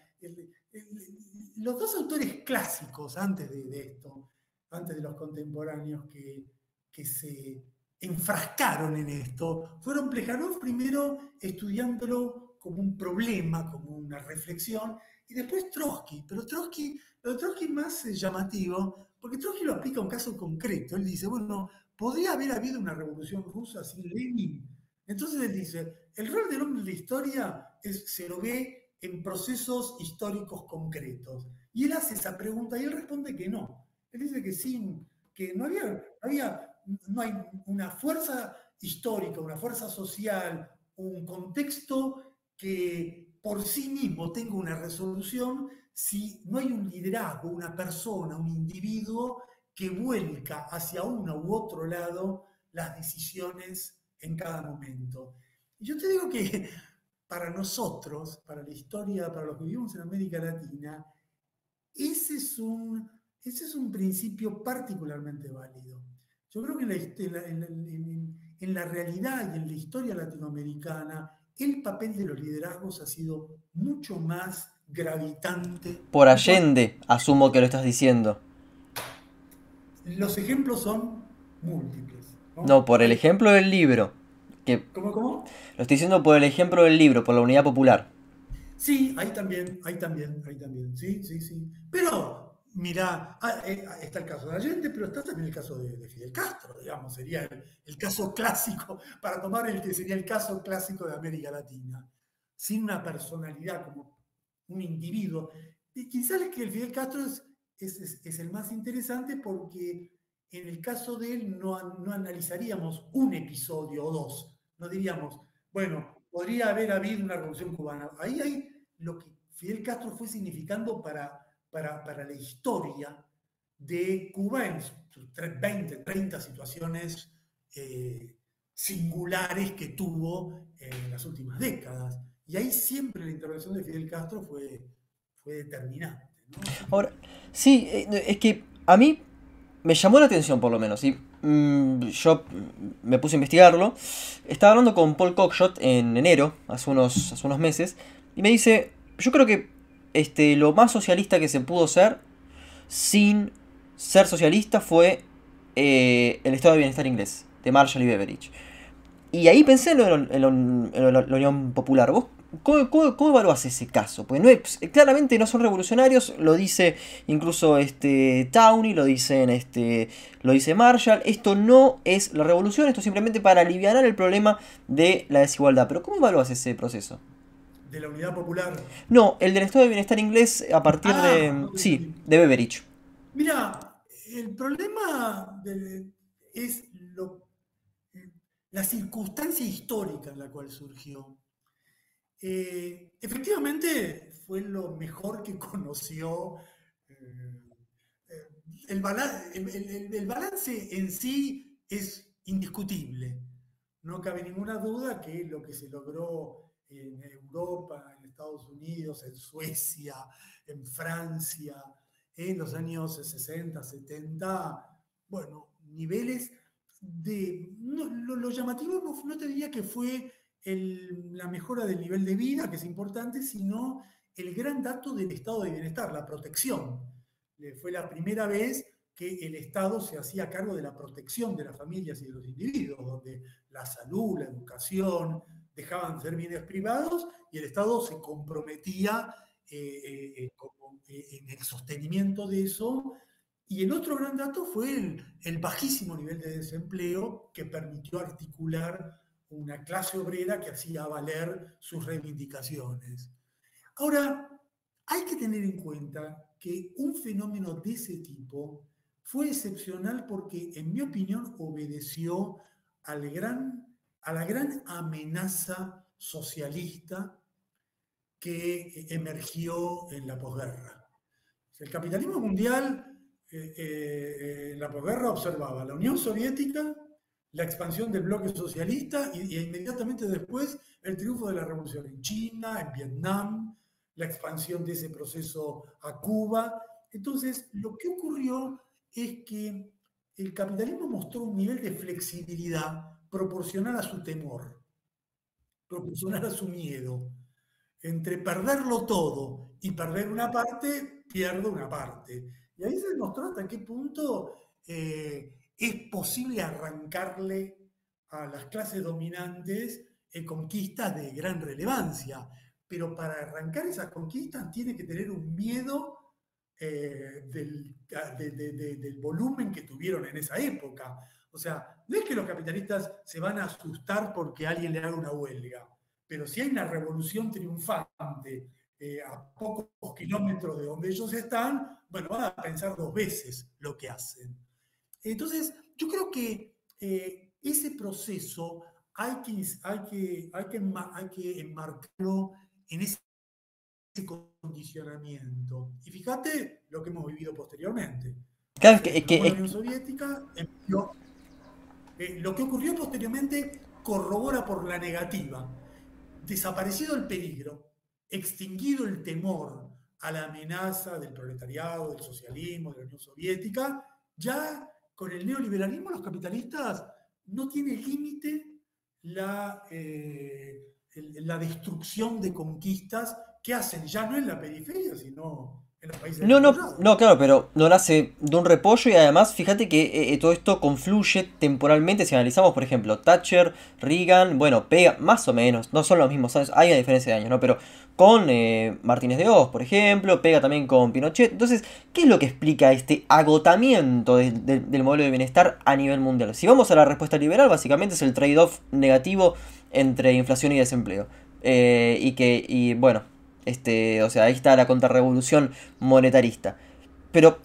B: los dos autores clásicos antes de, esto, antes de los contemporáneos que, que se enfrascaron en esto, fueron Plejanov primero estudiándolo como un problema, como una reflexión, y después Trotsky. Pero Trotsky, lo de Trotsky más llamativo, porque Trotsky lo aplica a un caso concreto. Él dice, bueno, podría haber habido una revolución rusa sin Lenin. Entonces él dice, el rol del hombre en la historia es, se lo ve en procesos históricos concretos. Y él hace esa pregunta y él responde que no. Él dice que sí, que no había, había no hay una fuerza histórica, una fuerza social, un contexto que por sí mismo tenga una resolución si no hay un liderazgo, una persona, un individuo que vuelca hacia uno u otro lado las decisiones en cada momento. Y yo te digo que para nosotros, para la historia, para los que vivimos en América Latina, ese es un, ese es un principio particularmente válido. Yo creo que en la, realidad y en la historia latinoamericana, el papel de los liderazgos ha sido mucho más gravitante.
A: Por Allende, asumo que lo estás diciendo.
B: Los ejemplos son múltiples.
A: No, por el ejemplo del libro.
B: ¿Cómo, cómo?
A: Lo estoy diciendo por el ejemplo del libro, por la unidad popular.
B: Sí, ahí también, ahí también, ahí también, sí, sí, sí. Pero, mira, ah, eh, ah, está el caso de Allende, pero está también el caso de, Fidel Castro, digamos, sería el, caso clásico, para tomar el que sería el caso clásico de América Latina, sin una personalidad como un individuo. Y quizás es que el Fidel Castro es, es, el más interesante porque en el caso de él no, no analizaríamos un episodio o dos, no diríamos, bueno, podría haber habido una revolución cubana. Ahí hay lo que Fidel Castro fue significando para, para, la historia de Cuba en sus 20, 30 situaciones eh, singulares que tuvo en las últimas décadas. Y ahí siempre la intervención de Fidel Castro fue, fue determinante.
A: Ahora, sí, eh, es que a mí me llamó la atención por lo menos, y mm, yo me puse a investigarlo. Estaba hablando con Paul Cockshot en enero, hace unos, hace unos meses, y me dice, yo creo que este, lo más socialista que se pudo ser sin ser socialista fue eh, el estado de bienestar inglés, de Marshall y Beveridge. Y ahí pensé en, la Unión Popular. ¿Vos cómo, cómo, evaluás ese caso? Pues no claramente no son revolucionarios, lo dice incluso este, Towney, lo, dicen, este, lo dice Marshall. Esto no es la revolución, esto es simplemente para aliviar el problema de la desigualdad. Pero ¿cómo evaluás ese proceso?
B: De la unidad popular.
A: No, el del estado de bienestar inglés a partir de. Ah, sí, de Beveridge.
B: Mira, el problema es la circunstancia histórica en la cual surgió. Eh, efectivamente, fue lo mejor que conoció. Eh, el, el balance en sí es indiscutible. No cabe ninguna duda que lo que se logró en Europa, en Estados Unidos, en Suecia, en Francia, en los años 60, 70, bueno, niveles de... lo, llamativo no, te diría que fue la mejora del nivel de vida, que es importante, sino el gran dato del estado de bienestar, la protección. Fue la primera vez que el Estado se hacía cargo de la protección de las familias y de los individuos, donde la salud, la educación, dejaban de ser bienes privados y el Estado se comprometía eh, eh, eh, en el sostenimiento de eso. Y el otro gran dato fue el, bajísimo nivel de desempleo que permitió articular una clase obrera que hacía valer sus reivindicaciones. Ahora, hay que tener en cuenta que un fenómeno de ese tipo fue excepcional porque, en mi opinión, obedeció al gran a la gran amenaza socialista que emergió en la posguerra. El capitalismo mundial eh, eh, en la posguerra observaba la Unión Soviética, la expansión del bloque socialista y, inmediatamente después el triunfo de la revolución en China, en Vietnam, la expansión de ese proceso a Cuba. Entonces, lo que ocurrió es que el capitalismo mostró un nivel de flexibilidad proporcional a su temor, proporcional a su miedo. Entre perderlo todo y perder una parte, pierdo una parte. Y ahí se demostró hasta qué punto eh, es posible arrancarle a las clases dominantes eh, conquistas de gran relevancia. Pero para arrancar esas conquistas tiene que tener un miedo eh, del, del, volumen que tuvieron en esa época. O sea, no es que los capitalistas se van a asustar porque alguien le haga una huelga, pero si hay una revolución triunfante eh, a pocos kilómetros de donde ellos están, bueno, van a pensar dos veces lo que hacen. Entonces, yo creo que eh, ese proceso hay que, hay, que, hay, que, hay que enmarcarlo en ese condicionamiento. Y fíjate lo que hemos vivido posteriormente.
A: Claro, que, que,
B: la Unión Soviética eh, lo que ocurrió posteriormente corrobora por la negativa. Desaparecido el peligro, extinguido el temor a la amenaza del proletariado, del socialismo, de la Unión Soviética, ya con el neoliberalismo los capitalistas no tiene límite la, eh, la destrucción de conquistas que hacen ya no en la periferia, sino
A: no, no, no, claro, pero no nace de un repollo y además fíjate que eh, eh, todo esto confluye temporalmente. Si analizamos, por ejemplo, Thatcher, Reagan, bueno, pega más o menos, no son los mismos años, hay una diferencia de años, ¿no? Pero con eh, Martínez de Oz, por ejemplo, pega también con Pinochet. Entonces, ¿qué es lo que explica este agotamiento del modelo de bienestar a nivel mundial? Si vamos a la respuesta liberal, básicamente es el trade-off negativo entre inflación y desempleo. Eh, y que, y bueno, este, o sea, ahí está la contrarrevolución monetarista. Pero,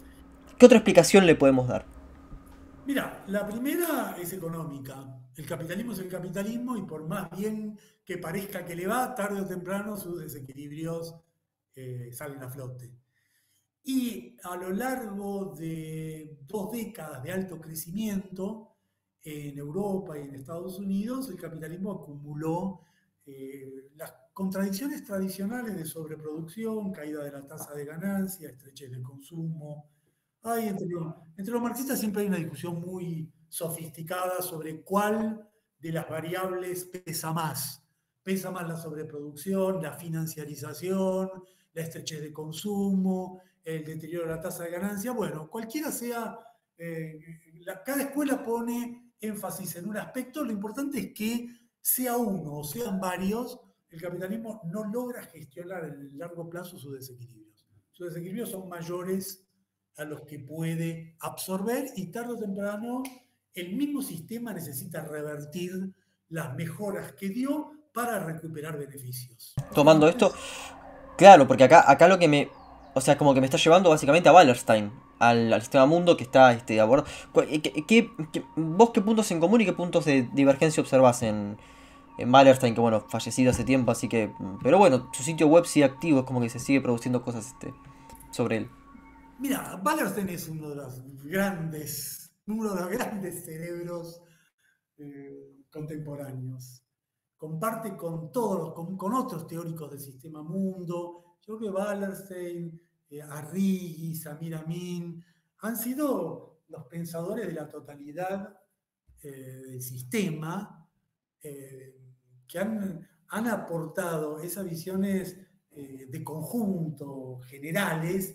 A: ¿qué otra explicación le podemos dar?
B: Mira, la primera es económica. El capitalismo es el capitalismo y por más bien que parezca que le va, tarde o temprano sus desequilibrios eh, salen a flote. Y a lo largo de dos décadas de alto crecimiento en Europa y en Estados Unidos, el capitalismo acumuló eh, las contradicciones tradicionales de sobreproducción, caída de la tasa de ganancia, estrechez de consumo. Hay entre, los marxistas siempre hay una discusión muy sofisticada sobre cuál de las variables pesa más pesa más la sobreproducción, la financiarización, la estrechez de consumo, el deterioro de la tasa de ganancia. Bueno, cualquiera sea, eh, cada escuela pone énfasis en un aspecto, lo importante es que sea uno o sean varios, el capitalismo no logra gestionar en el largo plazo sus desequilibrios. Sus desequilibrios son mayores a los que puede absorber y tarde o temprano el mismo sistema necesita revertir las mejoras que dio para recuperar beneficios.
A: Tomando esto, claro, porque acá, acá lo que me. O sea, como que me está llevando básicamente a Wallerstein, al, sistema mundo que está este, a bordo. ¿Qué, vos qué puntos en común y qué puntos de divergencia observás en, en Wallerstein? Que bueno, fallecido hace tiempo, así que. Pero bueno, su sitio web sigue activo, es como que se sigue produciendo cosas este, sobre él.
B: Mira, Wallerstein es uno de los grandes, uno de los grandes cerebros eh, contemporáneos comparte con todos, con, con otros teóricos del sistema mundo. Yo creo que Wallerstein, eh, Arrighi, Samir Amin, han sido los pensadores de la totalidad eh, del sistema, eh, que han, han, aportado esas visiones de conjunto, generales,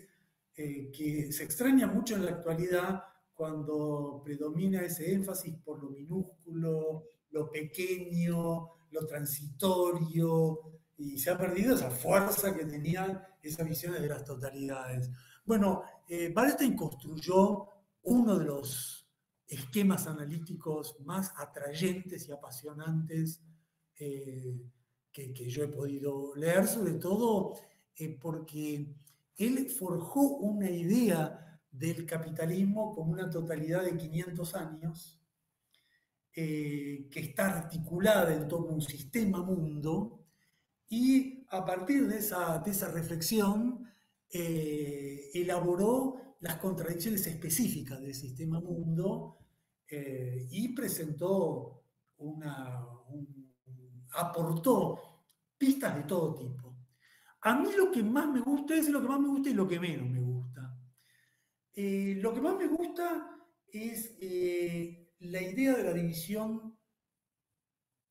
B: que se extraña mucho en la actualidad cuando predomina ese énfasis por lo minúsculo, lo pequeño, lo transitorio, y se ha perdido esa fuerza que tenían esas visiones de las totalidades. Bueno, eh, construyó uno de los esquemas analíticos más atrayentes y apasionantes eh, que, yo he podido leer, sobre todo eh, porque él forjó una idea del capitalismo como una totalidad de 500 años, eh, que está articulada en todo un sistema mundo y a partir de esa, de esa reflexión elaboró las contradicciones específicas del sistema mundo y presentó una, aportó pistas de todo tipo. A mí lo que más me gusta es lo que más me gusta y lo que menos me gusta. lo que más me gusta es la idea de la división,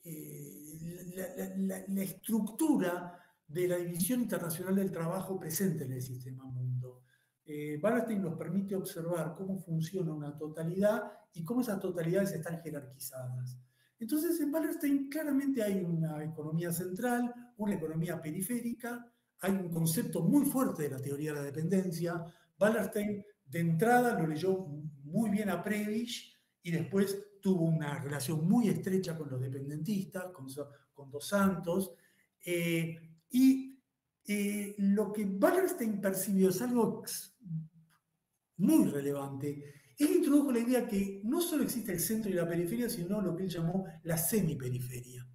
B: eh, la, estructura de la división internacional del trabajo presente en el sistema mundo. Eh, nos permite observar cómo funciona una totalidad y cómo esas totalidades están jerarquizadas. Entonces, en Wallerstein claramente hay una economía central, una economía periférica, hay un concepto muy fuerte de la teoría de la dependencia. Wallerstein, de entrada, lo leyó muy bien a Prebisch y después tuvo una relación muy estrecha con los dependentistas, con, Dos Santos, eh, y eh, lo que Wallerstein percibió es algo muy relevante. Él introdujo la idea que no solo existe el centro y la periferia, sino lo que él llamó la semiperiferia.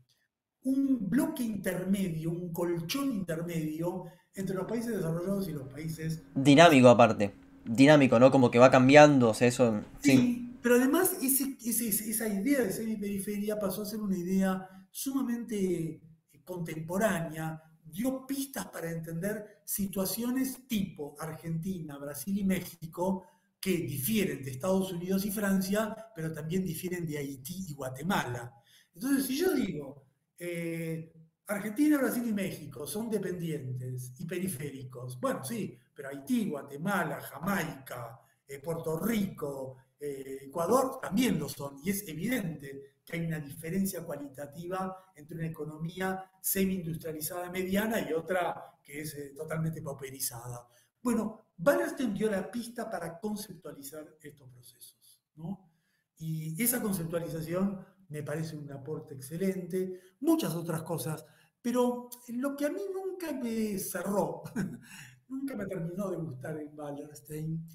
B: Un bloque intermedio, un colchón intermedio entre los países desarrollados y los países...
A: Dinámico aparte. Dinámico, ¿no? Como que va cambiando, o sea, eso...
B: sí pero además esa idea de semiperiferia pasó a ser una idea sumamente contemporánea, dio pistas para entender situaciones tipo Argentina, Brasil y México, que difieren de Estados Unidos y Francia, pero también difieren de Haití y Guatemala. Entonces, si yo digo, eh, Argentina, Brasil y México son dependientes y periféricos, bueno, sí, pero Haití, Guatemala, Jamaica, eh, Puerto Rico, eh, Ecuador también lo son, y es evidente que hay una diferencia cualitativa entre una economía semi-industrializada mediana y otra que es totalmente pauperizada. Bueno, Wallerstein dio la pista para conceptualizar estos procesos, ¿no? Y esa conceptualización me parece un aporte excelente, muchas otras cosas, pero lo que a mí nunca me cerró, nunca me terminó de gustar en Wallerstein,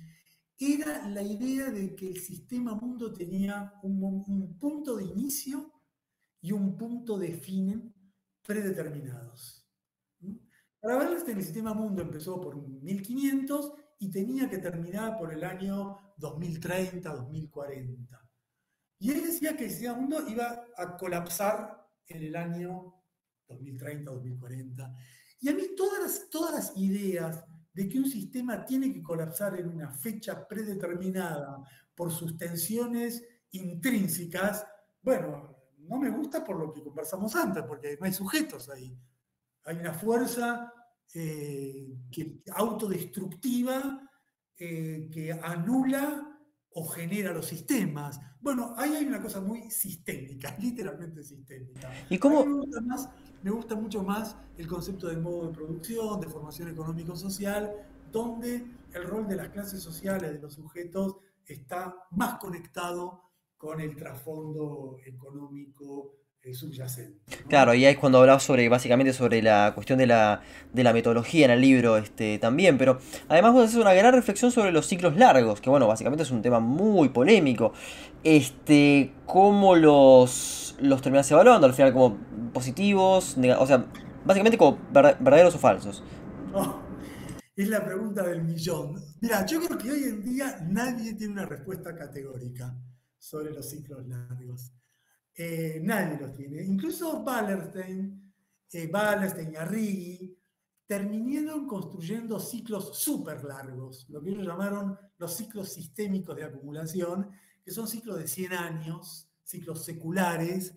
B: era la idea de que el sistema mundo tenía un, punto de inicio y un punto de fin predeterminados. Para Wallerstein el sistema mundo empezó por 1500 y tenía que terminar por el año 2030, 2040. Y él decía que el sistema mundo iba a colapsar en el año 2030, 2040. Y a mí todas todas las ideas de que un sistema tiene que colapsar en una fecha predeterminada por sus tensiones intrínsecas, bueno, no me gusta por lo que conversamos antes, porque no hay sujetos ahí. Hay una fuerza eh, que, autodestructiva eh, que anula o genera los sistemas. Bueno, ahí hay una cosa muy sistémica, literalmente sistémica.
A: ¿Y cómo?
B: Me gusta, mucho más el concepto de modo de producción, de formación económico-social, donde el rol de las clases sociales, de los sujetos, está más conectado con el trasfondo económico subyacente.
A: Claro, y ahí es cuando hablaba sobre, básicamente, sobre la cuestión de la, de la metodología en el libro este, también, pero además vos haces una gran reflexión sobre los ciclos largos, que bueno, básicamente es un tema muy polémico. Este, ¿Cómo los, los terminas evaluando? Al final, como positivos, o sea, básicamente como verdaderos o falsos.
B: es la pregunta del millón. Mira, yo creo que hoy en día nadie tiene una respuesta categórica sobre los ciclos largos. Eh, nadie los tiene. Incluso Wallerstein, eh, Wallerstein y Arrighi terminaron construyendo ciclos súper largos, lo que ellos llamaron los ciclos sistémicos de acumulación, que son ciclos de 100 años, ciclos seculares,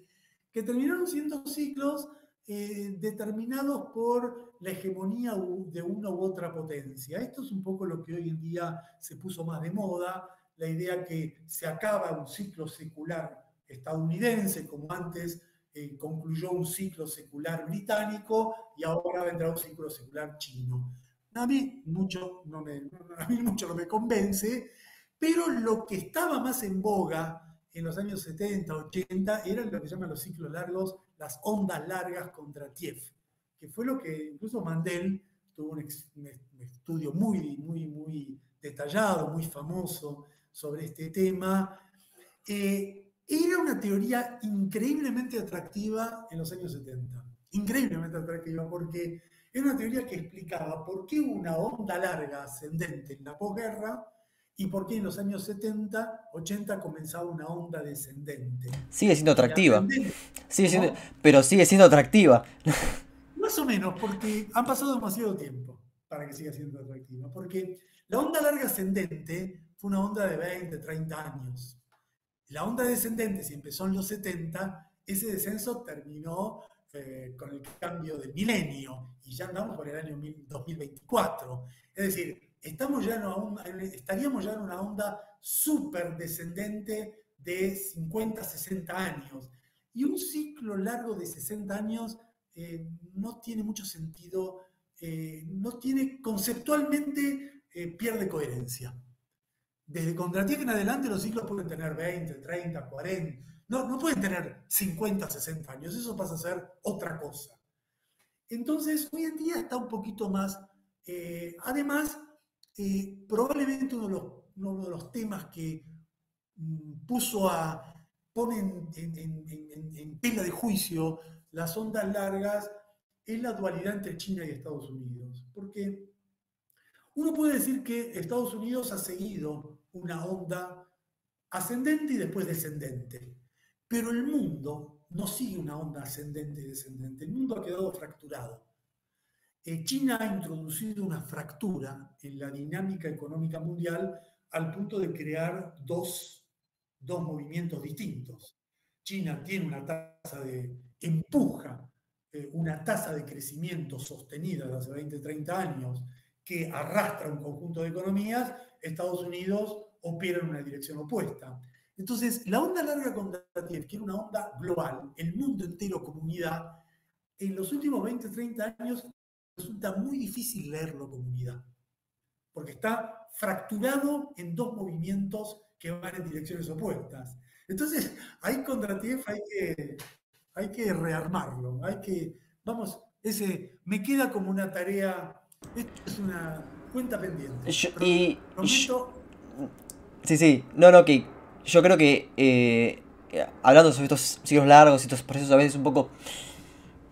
B: que terminaron siendo ciclos eh, determinados por la hegemonía de una u otra potencia. Esto es un poco lo que hoy en día se puso más de moda, la idea que se acaba un ciclo secular estadounidense, como antes eh, concluyó un ciclo secular británico y ahora vendrá un ciclo secular chino. A mí mucho no me, a mí mucho no me convence, pero lo que estaba más en boga en los años 70, 80, eran lo que llaman los ciclos largos, las ondas largas contra TIEF, que fue lo que incluso Mandel tuvo un, estudio muy, muy, muy detallado, muy famoso sobre este tema. Eh, era una teoría increíblemente atractiva en los años 70. Increíblemente atractiva porque era una teoría que explicaba por qué una onda larga ascendente en la posguerra y por qué en los años 70, 80 comenzaba una onda descendente.
A: Sigue siendo atractiva. Sigue pero sigue siendo atractiva.
B: Más o menos, porque han pasado demasiado tiempo para que siga siendo atractiva. Porque la onda larga ascendente fue una onda de 20, 30 años. La onda descendente, si empezó en los 70, ese descenso terminó eh, con el cambio del milenio y ya andamos por el año 2024. Es decir, estamos ya estaríamos ya en una onda súper descendente de 50, 60 años. Y un ciclo largo de 60 años eh, no tiene mucho sentido, eh, no tiene conceptualmente, pierde coherencia. Desde Contratiempo en adelante los ciclos pueden tener 20, 30, 40, no, no pueden tener 50, 60 años, eso pasa a ser otra cosa. Entonces, hoy en día está un poquito más, eh, además, eh, probablemente uno de, los, uno de, los, temas que mm, puso a, ponen en, en, de juicio las ondas largas es la dualidad entre China y Estados Unidos. Porque uno puede decir que Estados Unidos ha seguido una onda ascendente y después descendente, pero el mundo no sigue una onda ascendente y descendente, el mundo ha quedado fracturado. Eh, China ha introducido una fractura en la dinámica económica mundial al punto de crear dos, dos movimientos distintos. China tiene una tasa de empuja, eh, una tasa de crecimiento sostenida de hace 20, 30 años que arrastra un conjunto de economías, Estados Unidos opera en una dirección opuesta. Entonces, la onda larga con Kondratiev, que era una onda global, el mundo entero comunidad, en los últimos 20, 30 años resulta muy difícil leerlo comunidad, porque está fracturado en dos movimientos que van en direcciones opuestas. Entonces, ahí Kondratiev hay que, hay que rearmarlo, hay que, vamos, ese, me queda como una tarea, esto es una cuenta pendiente. y,
A: sí, sí, no, no, que yo creo que eh, hablando sobre estos ciclos largos y estos procesos a veces un poco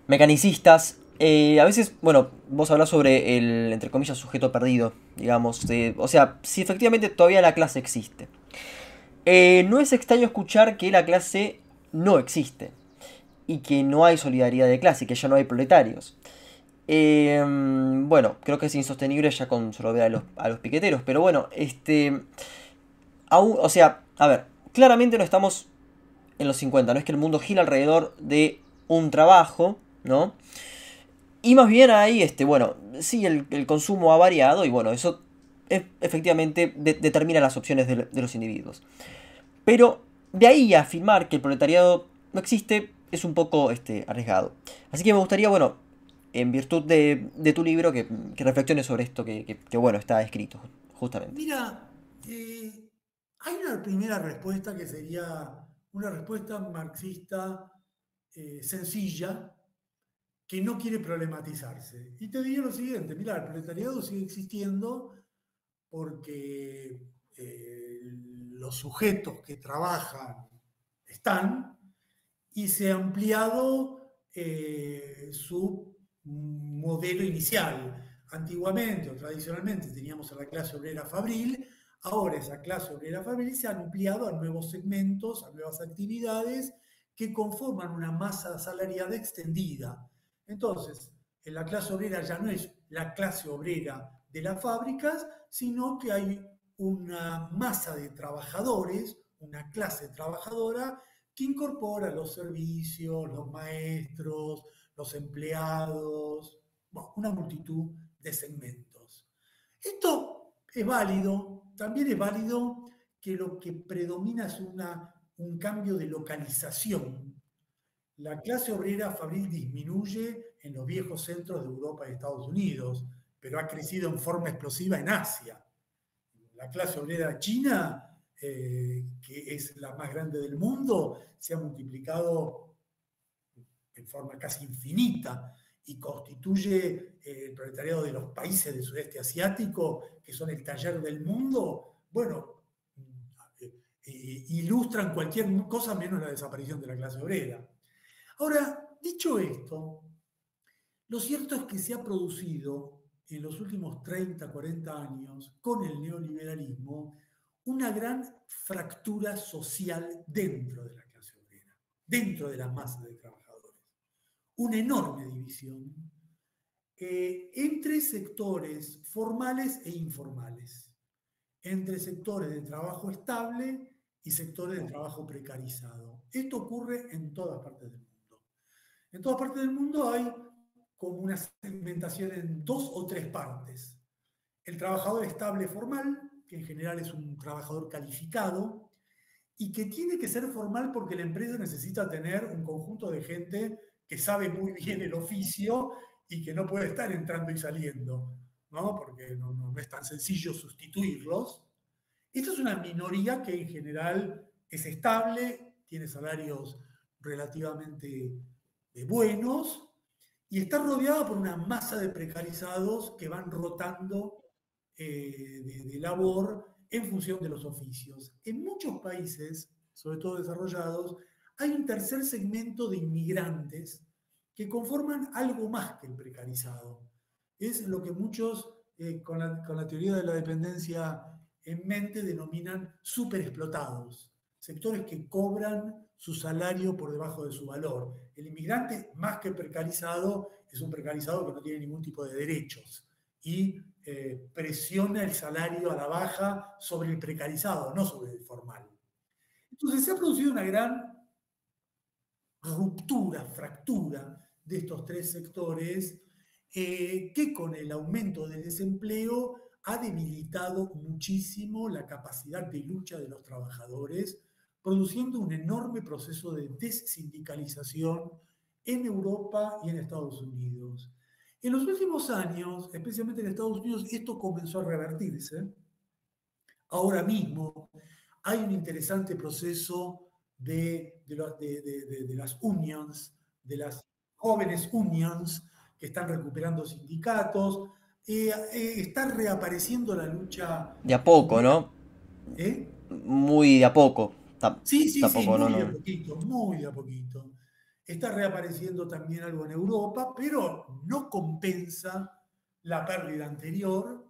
A: mecanicistas, eh, a veces, bueno, vos hablas sobre el, entre comillas, sujeto perdido, digamos, o sea, si efectivamente todavía la clase existe. Eh, no es extraño escuchar que la clase no existe y que no hay solidaridad de clase, que ya no hay proletarios. Bueno, creo que es insostenible ya con solo ver a los, a los piqueteros, pero bueno, este... Aún, o sea, a ver, claramente no estamos en los 50, no es que el mundo gira alrededor de un trabajo, ¿no? Y más bien ahí, este, bueno, sí, el, consumo ha variado y bueno, eso efectivamente determina las opciones de, los individuos. Pero de ahí a afirmar que el proletariado no existe es un poco este, arriesgado. Así que me gustaría, bueno, en virtud de, tu libro, que, que, reflexiones sobre esto que, bueno, está escrito, justamente.
B: Mira, eh, hay una primera respuesta que sería una respuesta marxista eh, sencilla que no quiere problematizarse. Y te diría lo siguiente, mira, el proletariado sigue existiendo porque eh, los sujetos que trabajan están y se ha ampliado eh, su modelo inicial. Antiguamente o tradicionalmente teníamos a la clase obrera fabril, ahora esa clase obrera fabril se ha ampliado a nuevos segmentos, a nuevas actividades que conforman una masa salarial extendida. Entonces, en la clase obrera ya no es la clase obrera de las fábricas, sino que hay una masa de trabajadores, una clase trabajadora que incorpora los servicios, los maestros, los empleados, una multitud de segmentos. Esto es válido, también es válido que lo que predomina es una un cambio de localización. La clase obrera fabril disminuye en los viejos centros de Europa y Estados Unidos, pero ha crecido en forma explosiva en Asia. La clase obrera china, eh, que es la más grande del mundo, se ha multiplicado en forma casi infinita y constituye eh, el proletariado de los países del sudeste asiático, que son el taller del mundo. Bueno, eh, ilustran cualquier cosa menos la desaparición de la clase obrera. Ahora, dicho esto, lo cierto es que se ha producido en los últimos 30, 40 años con el neoliberalismo una gran fractura social dentro de la clase obrera, dentro de la masa de trabajadores. Una enorme división eh, entre sectores formales e informales, entre sectores de trabajo estable y sectores de trabajo precarizado. Esto ocurre en todas partes del mundo. En todas partes del mundo hay como una segmentación en dos o tres partes. El trabajador estable formal, que en general es un trabajador calificado, y que tiene que ser formal porque la empresa necesita tener un conjunto de gente sabe muy bien el oficio y que no puede estar entrando y saliendo, ¿no? porque no, no es tan sencillo sustituirlos. Esta es una minoría que en general es estable, tiene salarios relativamente eh, buenos y está rodeada por una masa de precarizados que van rotando eh, de, labor en función de los oficios. En muchos países, sobre todo desarrollados, hay un tercer segmento de inmigrantes que conforman algo más que el precarizado. Es lo que muchos, eh, con, la, teoría de la dependencia en mente denominan superexplotados, sectores que cobran su salario por debajo de su valor. El inmigrante, más que precarizado, es un precarizado que no tiene ningún tipo de derechos y eh, presiona el salario a la baja sobre el precarizado, no sobre el formal. Entonces se ha producido una gran ruptura, fractura de estos tres sectores eh, que con el aumento del desempleo ha debilitado muchísimo la capacidad de lucha de los trabajadores, produciendo un enorme proceso de desindicalización en Europa y en Estados Unidos. En los últimos años, especialmente en Estados Unidos, esto comenzó a revertirse. Ahora mismo hay un interesante proceso de, de, las unions, de las jóvenes unions que están recuperando sindicatos. Eh, eh, está reapareciendo la lucha.
A: De a poco, ¿no? ¿Eh? Muy de a poco.
B: sí, sí, sí, muy de a poquito, muy de a poquito. Está reapareciendo también algo en Europa, pero no compensa la pérdida anterior.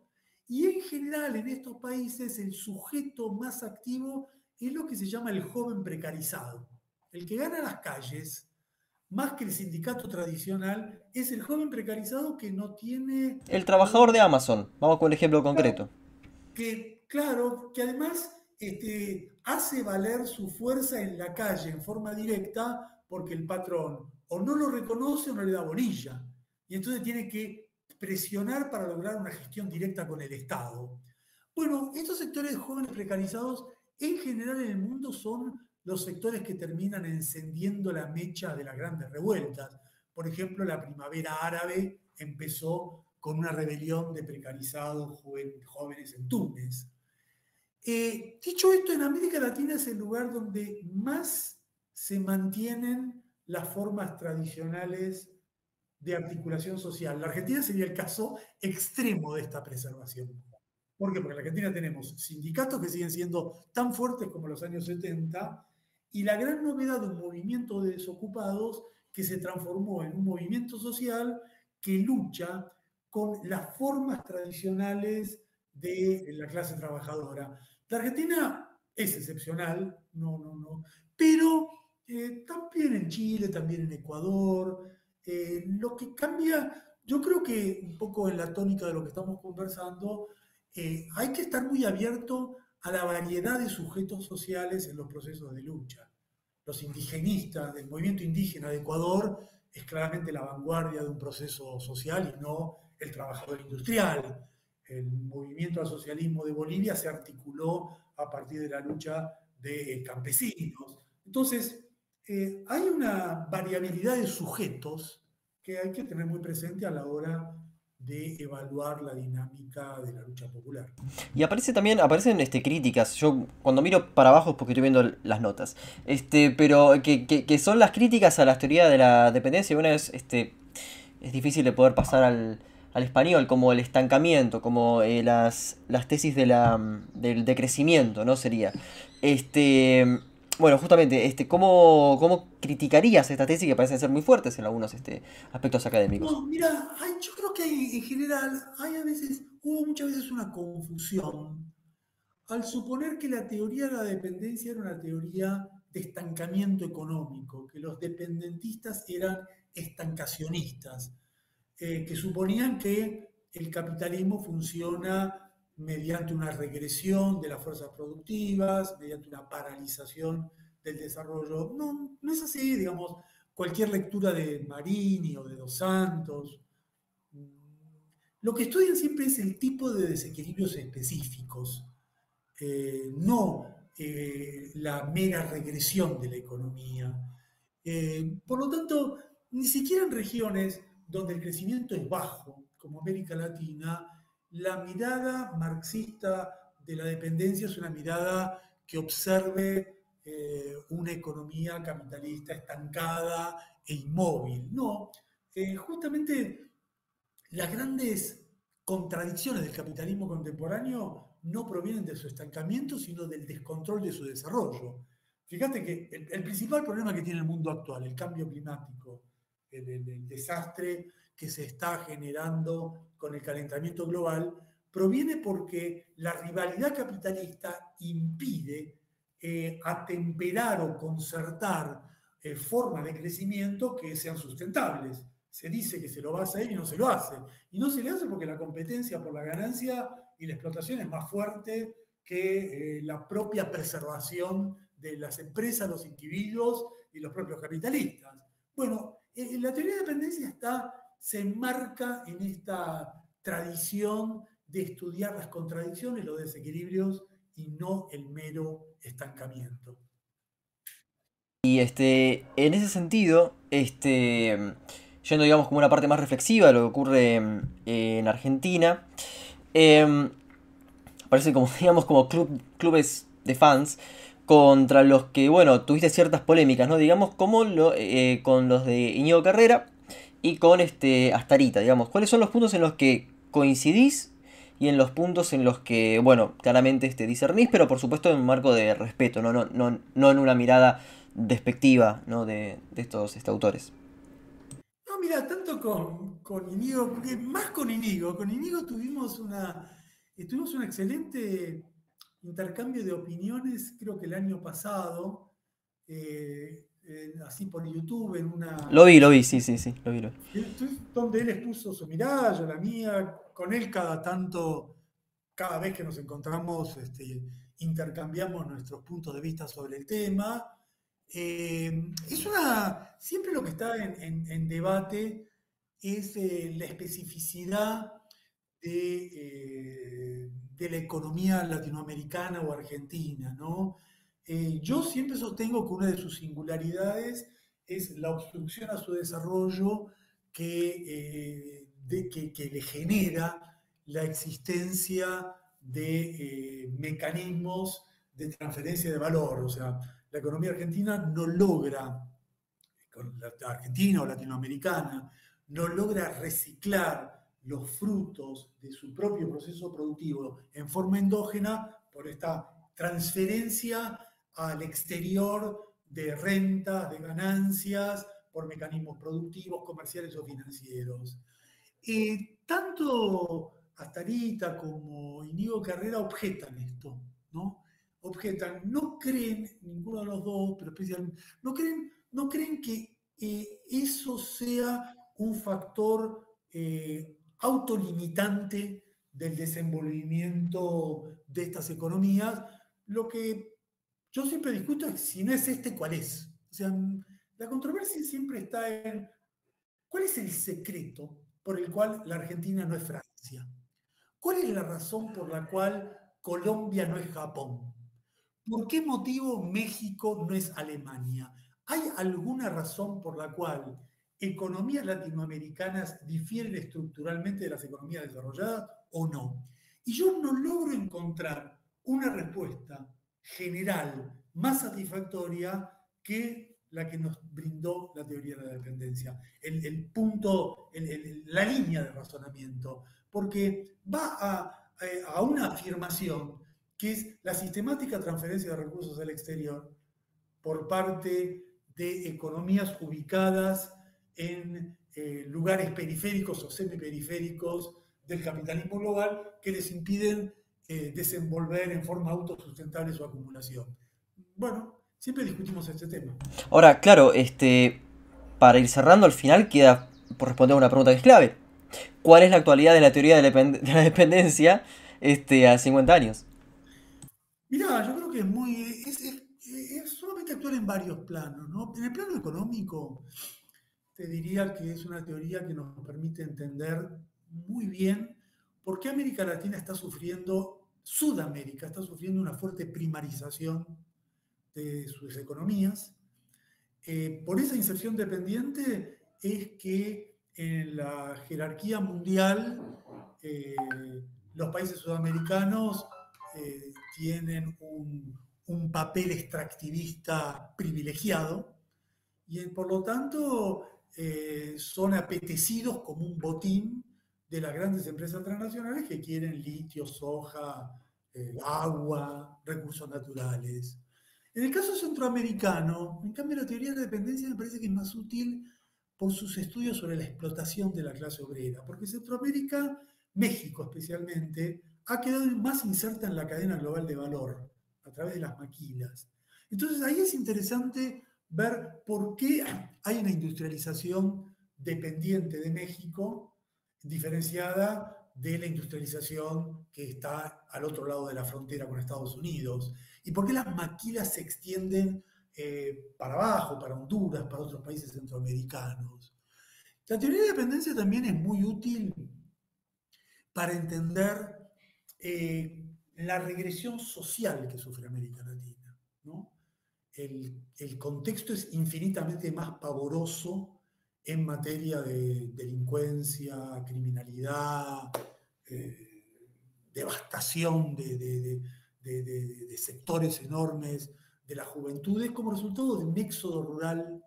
B: Y en general en estos países el sujeto más activo es lo que se llama el joven precarizado. El que gana las calles, más que el sindicato tradicional, es el joven precarizado que no tiene...
A: El trabajador de Amazon, vamos con el ejemplo concreto.
B: Que, claro, que además este, hace valer su fuerza en la calle en forma directa porque el patrón o no lo reconoce o no le da bolilla. Y entonces tiene que presionar para lograr una gestión directa con el Estado. Bueno, estos sectores de jóvenes precarizados en general en el mundo son los sectores que terminan encendiendo la mecha de las grandes revueltas. Por ejemplo, la primavera árabe empezó con una rebelión de precarizados jóvenes en Túnez. Eh, dicho esto, en América Latina es el lugar donde más se mantienen las formas tradicionales de articulación social. La Argentina sería el caso extremo de esta preservación. ¿Por qué? Porque en Argentina tenemos sindicatos que siguen siendo tan fuertes como los años 70 y la gran novedad de un movimiento de desocupados que se transformó en un movimiento social que lucha con las formas tradicionales de la clase trabajadora. La Argentina es excepcional, no, no, no, pero eh, también en Chile, también en Ecuador. Eh, lo que cambia, yo creo que un poco en la tónica de lo que estamos conversando, eh, hay que estar muy abierto a la variedad de sujetos sociales en los procesos de lucha. Los indigenistas del movimiento indígena de Ecuador es claramente la vanguardia de un proceso social y no el trabajador industrial. El movimiento al socialismo de Bolivia se articuló a partir de la lucha de campesinos. Entonces, eh, hay una variabilidad de sujetos que hay que tener muy presente a la hora de evaluar la dinámica de la lucha popular.
A: Y aparece también, aparecen este, críticas, yo cuando miro para abajo es porque estoy viendo las notas, este, pero que, son las críticas a la teoría de la dependencia, una vez este, es difícil de poder pasar al, español, como el estancamiento, como eh, las, las tesis de la, del decrecimiento, ¿no? Sería. Este, bueno, justamente, este, ¿cómo, ¿cómo criticarías esta tesis que parecen ser muy fuertes en algunos este, aspectos académicos?
B: Mira, yo creo que en general hay a veces, hubo muchas veces una confusión al suponer que la teoría de la dependencia era una teoría de estancamiento económico, que los dependentistas eran estancacionistas, eh, que suponían que el capitalismo funciona mediante una regresión de las fuerzas productivas, mediante una paralización del desarrollo. No, no es así, digamos, cualquier lectura de Marini o de Dos Santos. Lo que estudian siempre es el tipo de desequilibrios específicos, eh, no eh, la mera regresión de la economía. Eh, por lo tanto, ni siquiera en regiones donde el crecimiento es bajo, como América Latina, la mirada marxista de la dependencia es una mirada que observe eh, una economía capitalista estancada e inmóvil. No, eh, justamente las grandes contradicciones del capitalismo contemporáneo no provienen de su estancamiento, sino del descontrol de su desarrollo. Fíjate que el, principal problema que tiene el mundo actual, el cambio climático, el desastre que se está generando con el calentamiento global proviene porque la rivalidad capitalista impide eh, atemperar o concertar eh, formas de crecimiento que sean sustentables. Se dice que se lo va a hacer y no se lo hace. Y no se le hace porque la competencia por la ganancia y la explotación es más fuerte que eh, la propia preservación de las empresas, los individuos y los propios capitalistas. Bueno, la teoría de dependencia está se enmarca en esta tradición de estudiar las contradicciones, los desequilibrios y no el mero estancamiento.
A: Y este, en ese sentido, este, yendo digamos como una parte más reflexiva de lo que ocurre en Argentina, eh, parece como digamos como clubes de fans contra los que, bueno, tuviste ciertas polémicas, ¿no? Digamos, como eh, con los de Iñigo Carrera y con este Astarita, digamos. ¿Cuáles son los puntos en los que coincidís y en los puntos en los que, bueno, claramente este, discernís, pero por supuesto en un marco de respeto, no, no, no, no en una mirada despectiva ¿no? de, estos este, autores?
B: No, mira, tanto con, con Inigo, más con Inigo, con Inigo tuvimos una, tuvimos un excelente intercambio de opiniones, creo que el año pasado, eh, así por YouTube, en una...
A: Lo vi, lo vi, sí, sí, sí, lo vi. Lo
B: Donde él expuso su mirada, yo la mía, con él cada tanto, cada vez que nos encontramos, este, intercambiamos nuestros puntos de vista sobre el tema. Eh, es una, siempre lo que está en, debate es eh, la especificidad de de la economía latinoamericana o argentina, ¿no? Eh, yo siempre sostengo que una de sus singularidades es la obstrucción a su desarrollo que, eh, que, le genera la existencia de eh, mecanismos de transferencia de valor. O sea, la economía argentina no logra, la argentina o latinoamericana, no logra reciclar los frutos de su propio proceso productivo en forma endógena por esta transferencia al exterior de rentas, de ganancias, por mecanismos productivos, comerciales o financieros. Eh, tanto Astarita como Inigo Carrera objetan esto, ¿no? Objetan, no creen, ninguno de los dos, pero especialmente, no creen, no creen que eh, eso sea un factor eh, autolimitante del desenvolvimiento de estas economías, lo que yo siempre discuto si no es este, ¿cuál es? O sea, la controversia siempre está en cuál es el secreto por el cual la Argentina no es Francia. ¿Cuál es la razón por la cual Colombia no es Japón? ¿Por qué motivo México no es Alemania? ¿Hay alguna razón por la cual economías latinoamericanas difieren estructuralmente de las economías desarrolladas o no. Y yo no logro encontrar una respuesta general más satisfactoria que la que nos brindó la teoría de la dependencia, el, punto, la línea de razonamiento, porque va a, a una afirmación que es la sistemática transferencia de recursos al exterior por parte de economías ubicadas en eh, lugares periféricos o semiperiféricos del capitalismo global que les impiden eh, desenvolver en forma autosustentable su acumulación. Bueno, siempre discutimos este tema.
A: Ahora, claro, este, para ir cerrando, al final queda por responder una pregunta que es clave. ¿Cuál es la actualidad de la teoría de la, dependencia este, a 50 años?
B: Mirá, yo creo que es muy. Es, solamente actuar en varios planos, ¿no? En el plano económico, te diría que es una teoría que nos permite entender muy bien por qué América Latina está sufriendo, Sudamérica está sufriendo una fuerte primarización de sus economías. Eh, por esa inserción dependiente es que en la jerarquía mundial eh, los países sudamericanos eh, tienen un, papel extractivista privilegiado y por lo tanto son apetecidos como un botín de las grandes empresas transnacionales que quieren litio, soja, eh, agua, recursos naturales. En el caso centroamericano, en cambio, la teoría de la dependencia me parece que es más útil por sus estudios sobre la explotación de la clase obrera, porque Centroamérica, México especialmente, ha quedado más inserta en la cadena global de valor a través de las maquilas. Entonces ahí es interesante ver por qué hay una industrialización dependiente de México, diferenciada de la industrialización que está al otro lado de la frontera con Estados Unidos, y por qué las maquilas se extienden eh, para abajo, para Honduras, para otros países centroamericanos. La teoría de dependencia también es muy útil para entender eh, la regresión social que sufre América Latina. El, contexto es infinitamente más pavoroso en materia de delincuencia, criminalidad, eh, devastación de, sectores enormes de las juventudes como resultado de un éxodo rural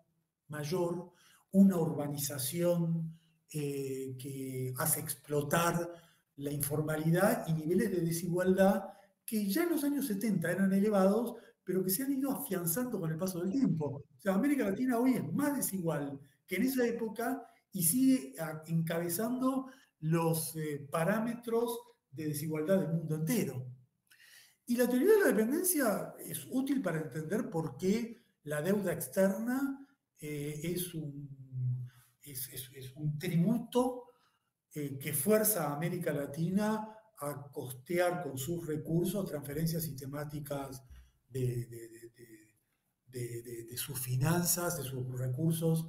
B: mayor, una urbanización eh, que hace explotar la informalidad y niveles de desigualdad que ya en los años 70 eran elevados, pero que se han ido afianzando con el paso del tiempo. O sea, América Latina hoy es más desigual que en esa época y sigue encabezando los eh, parámetros de desigualdad del mundo entero. Y la teoría de la dependencia es útil para entender por qué la deuda externa eh, es, un, tributo eh, que fuerza a América Latina a costear con sus recursos transferencias sistemáticas de, sus finanzas, de sus recursos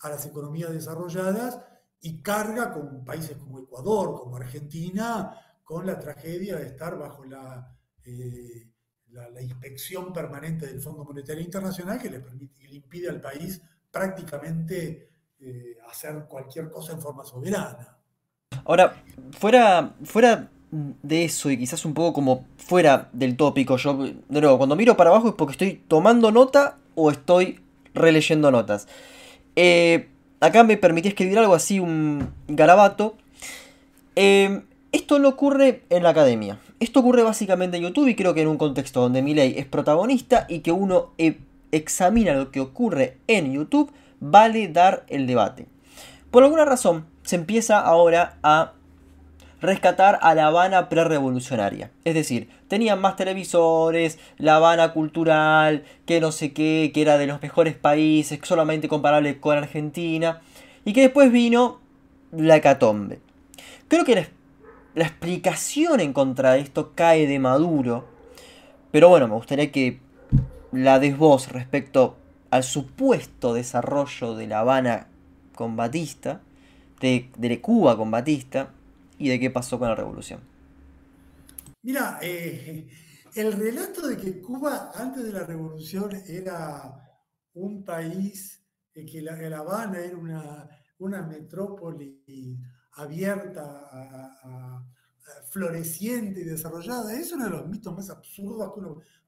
B: a las economías desarrolladas y carga con países como Ecuador, como Argentina, con la tragedia de estar bajo la, eh, la, inspección permanente del Fondo Monetario Internacional que le, permite, le impide al país prácticamente eh, hacer cualquier cosa en forma soberana.
A: Ahora, fuera, fuera de eso y quizás un poco como fuera del tópico, yo de nuevo, cuando miro para abajo es porque estoy tomando nota o estoy releyendo notas. Eh, acá me permití escribir algo así, un garabato. Eh, esto no ocurre en la academia. Esto ocurre básicamente en YouTube y creo que en un contexto donde Miley es protagonista y que uno e, examina lo que ocurre en YouTube, vale dar el debate. Por alguna razón, se empieza ahora a rescatar a La Habana prerevolucionaria. Es decir, tenían más televisores, La Habana cultural, que no sé qué, que era de los mejores países, solamente comparable con Argentina, y que después vino la hecatombe. Creo que la, explicación en contra de esto cae de Maduro, pero bueno, me gustaría que la des vos respecto al supuesto desarrollo de La Habana con Batista, de, Cuba con Batista y de qué pasó con la revolución.
B: Mira, eh, el relato de que Cuba antes de la revolución era un país, eh, que la, Habana era una, una metrópoli abierta, floreciente y desarrollada, es uno de los mitos más absurdos.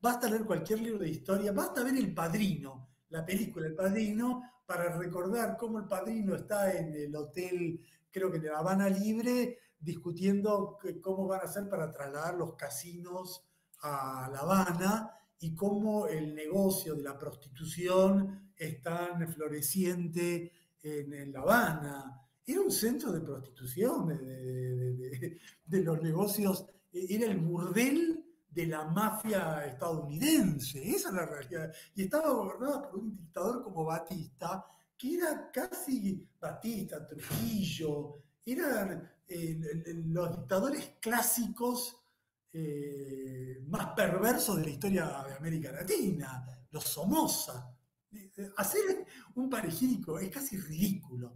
B: Basta leer cualquier libro de historia, basta ver El Padrino, la película El Padrino, para recordar cómo el padrino está en el hotel, creo que de La Habana Libre, discutiendo cómo van a hacer para trasladar los casinos a La Habana y cómo el negocio de la prostitución es tan floreciente en, La Habana. Era un centro de prostitución, de, de los negocios, era el burdel de la mafia estadounidense. Esa es la realidad. Y estaba gobernada por un dictador como Batista, que era casi Batista, Trujillo, eran eh, los dictadores clásicos eh, más perversos de la historia de América Latina, los Somoza. Hacer un parejídico es casi ridículo.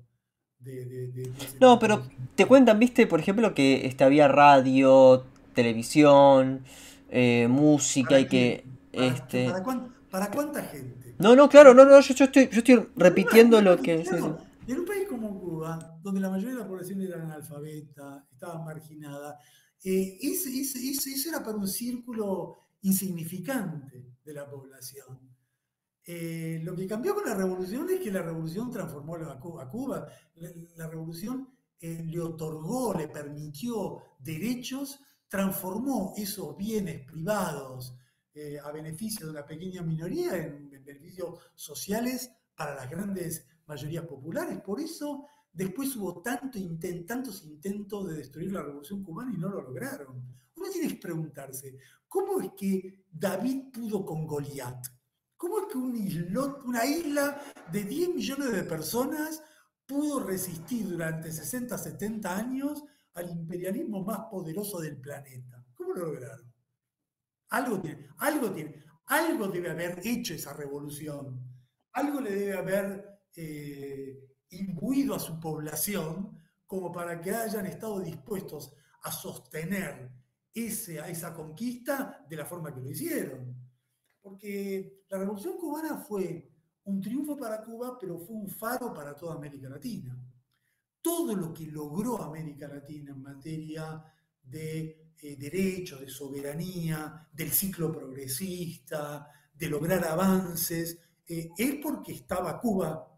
A: no, pero te cuentan, viste, por ejemplo, que este, había radio, televisión, eh, música y que...
B: ¿Para,
A: este...
B: ¿para, cuánta gente?
A: No, no, claro, no, no, yo, estoy, yo estoy repitiendo lo que...
B: En un país como Cuba, donde la mayoría de la población era analfabeta, estaba marginada, eh, ese, era para un círculo insignificante de la población. Eh, lo que cambió con la revolución es que la revolución transformó a Cuba. La, revolución le otorgó, le permitió derechos transformó esos bienes privados eh, a beneficio de una pequeña minoría en, beneficios sociales para las grandes mayorías populares. Por eso después hubo tanto tantos intentos de destruir la revolución cubana y no lo lograron. Uno tiene que preguntarse, ¿cómo es que David pudo con Goliat? ¿Cómo es que una isla de 10 millones de personas pudo resistir durante 60, 70 años al imperialismo más poderoso del planeta. ¿Cómo lo lograron? Algo tiene, algo tiene, algo debe haber hecho esa revolución, algo le debe haber eh, imbuido a su población como para que hayan estado dispuestos a sostener esa conquista de la forma que lo hicieron. Porque la Revolución cubana fue un triunfo para Cuba, pero fue un faro para toda América Latina. Todo lo que logró América Latina en materia de eh, derechos, de soberanía, del ciclo progresista, de lograr avances, eh, es porque estaba Cuba.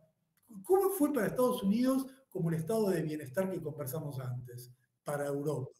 B: Cuba fue para Estados Unidos como el estado de bienestar que conversamos antes, para Europa.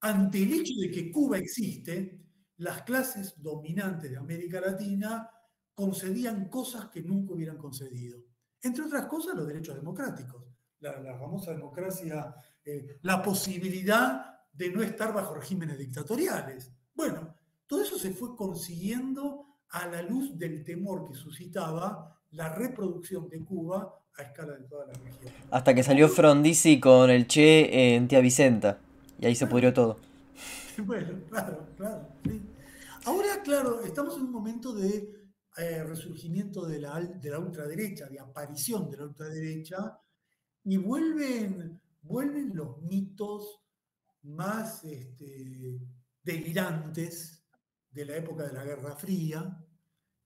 B: Ante el hecho de que Cuba existe, las clases dominantes de América Latina concedían cosas que nunca hubieran concedido. Entre otras cosas, los derechos democráticos. La, famosa democracia, eh, la posibilidad de no estar bajo regímenes dictatoriales. Bueno, todo eso se fue consiguiendo a la luz del temor que suscitaba la reproducción de Cuba a escala de toda la región.
A: Hasta que salió Frondizi con el Che en Tía Vicenta, y ahí se pudrió todo.
B: Bueno, claro, claro. Ahora, claro, estamos en un momento de eh, resurgimiento de la, de la ultraderecha, de aparición de la ultraderecha, y vuelven, vuelven los mitos más este, delirantes de la época de la Guerra Fría,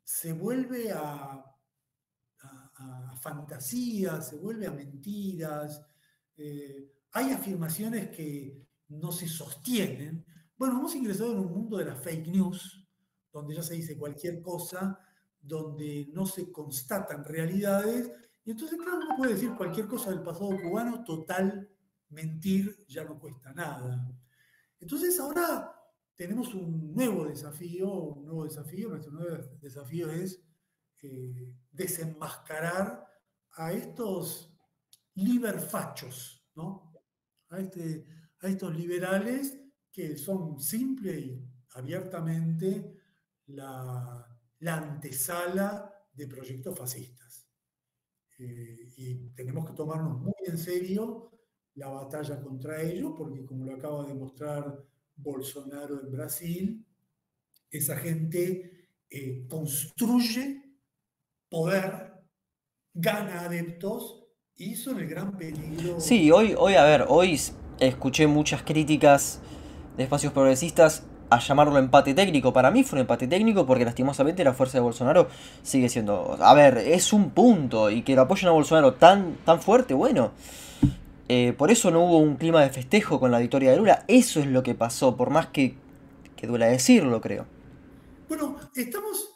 B: se vuelve a, a, fantasías, se vuelve a mentiras, eh, hay afirmaciones que no se sostienen. Bueno, hemos ingresado en un mundo de las fake news, donde ya se dice cualquier cosa, donde no se constatan realidades, y entonces, claro, uno puede decir cualquier cosa del pasado cubano, total, mentir ya no cuesta nada. Entonces ahora tenemos un nuevo desafío, un nuevo desafío, nuestro nuevo desafío es eh, desenmascarar a estos liberfachos, ¿no? A, este, a estos liberales que son simple y abiertamente la, antesala de proyectos fascistas. Eh, y tenemos que tomarnos muy en serio la batalla contra ellos, porque como lo acaba de mostrar Bolsonaro en Brasil, esa gente eh, construye poder, gana adeptos y son el gran peligro.
A: Sí, hoy, hoy a ver, hoy escuché muchas críticas de espacios progresistas a llamarlo empate técnico. Para mí fue un empate técnico porque lastimosamente la fuerza de Bolsonaro sigue siendo... A ver, es un punto y que lo apoyen a Bolsonaro tan, tan fuerte, bueno. Eh, por eso no hubo un clima de festejo con la victoria de Lula. Eso es lo que pasó, por más que, que duela decirlo, creo.
B: Bueno, estamos,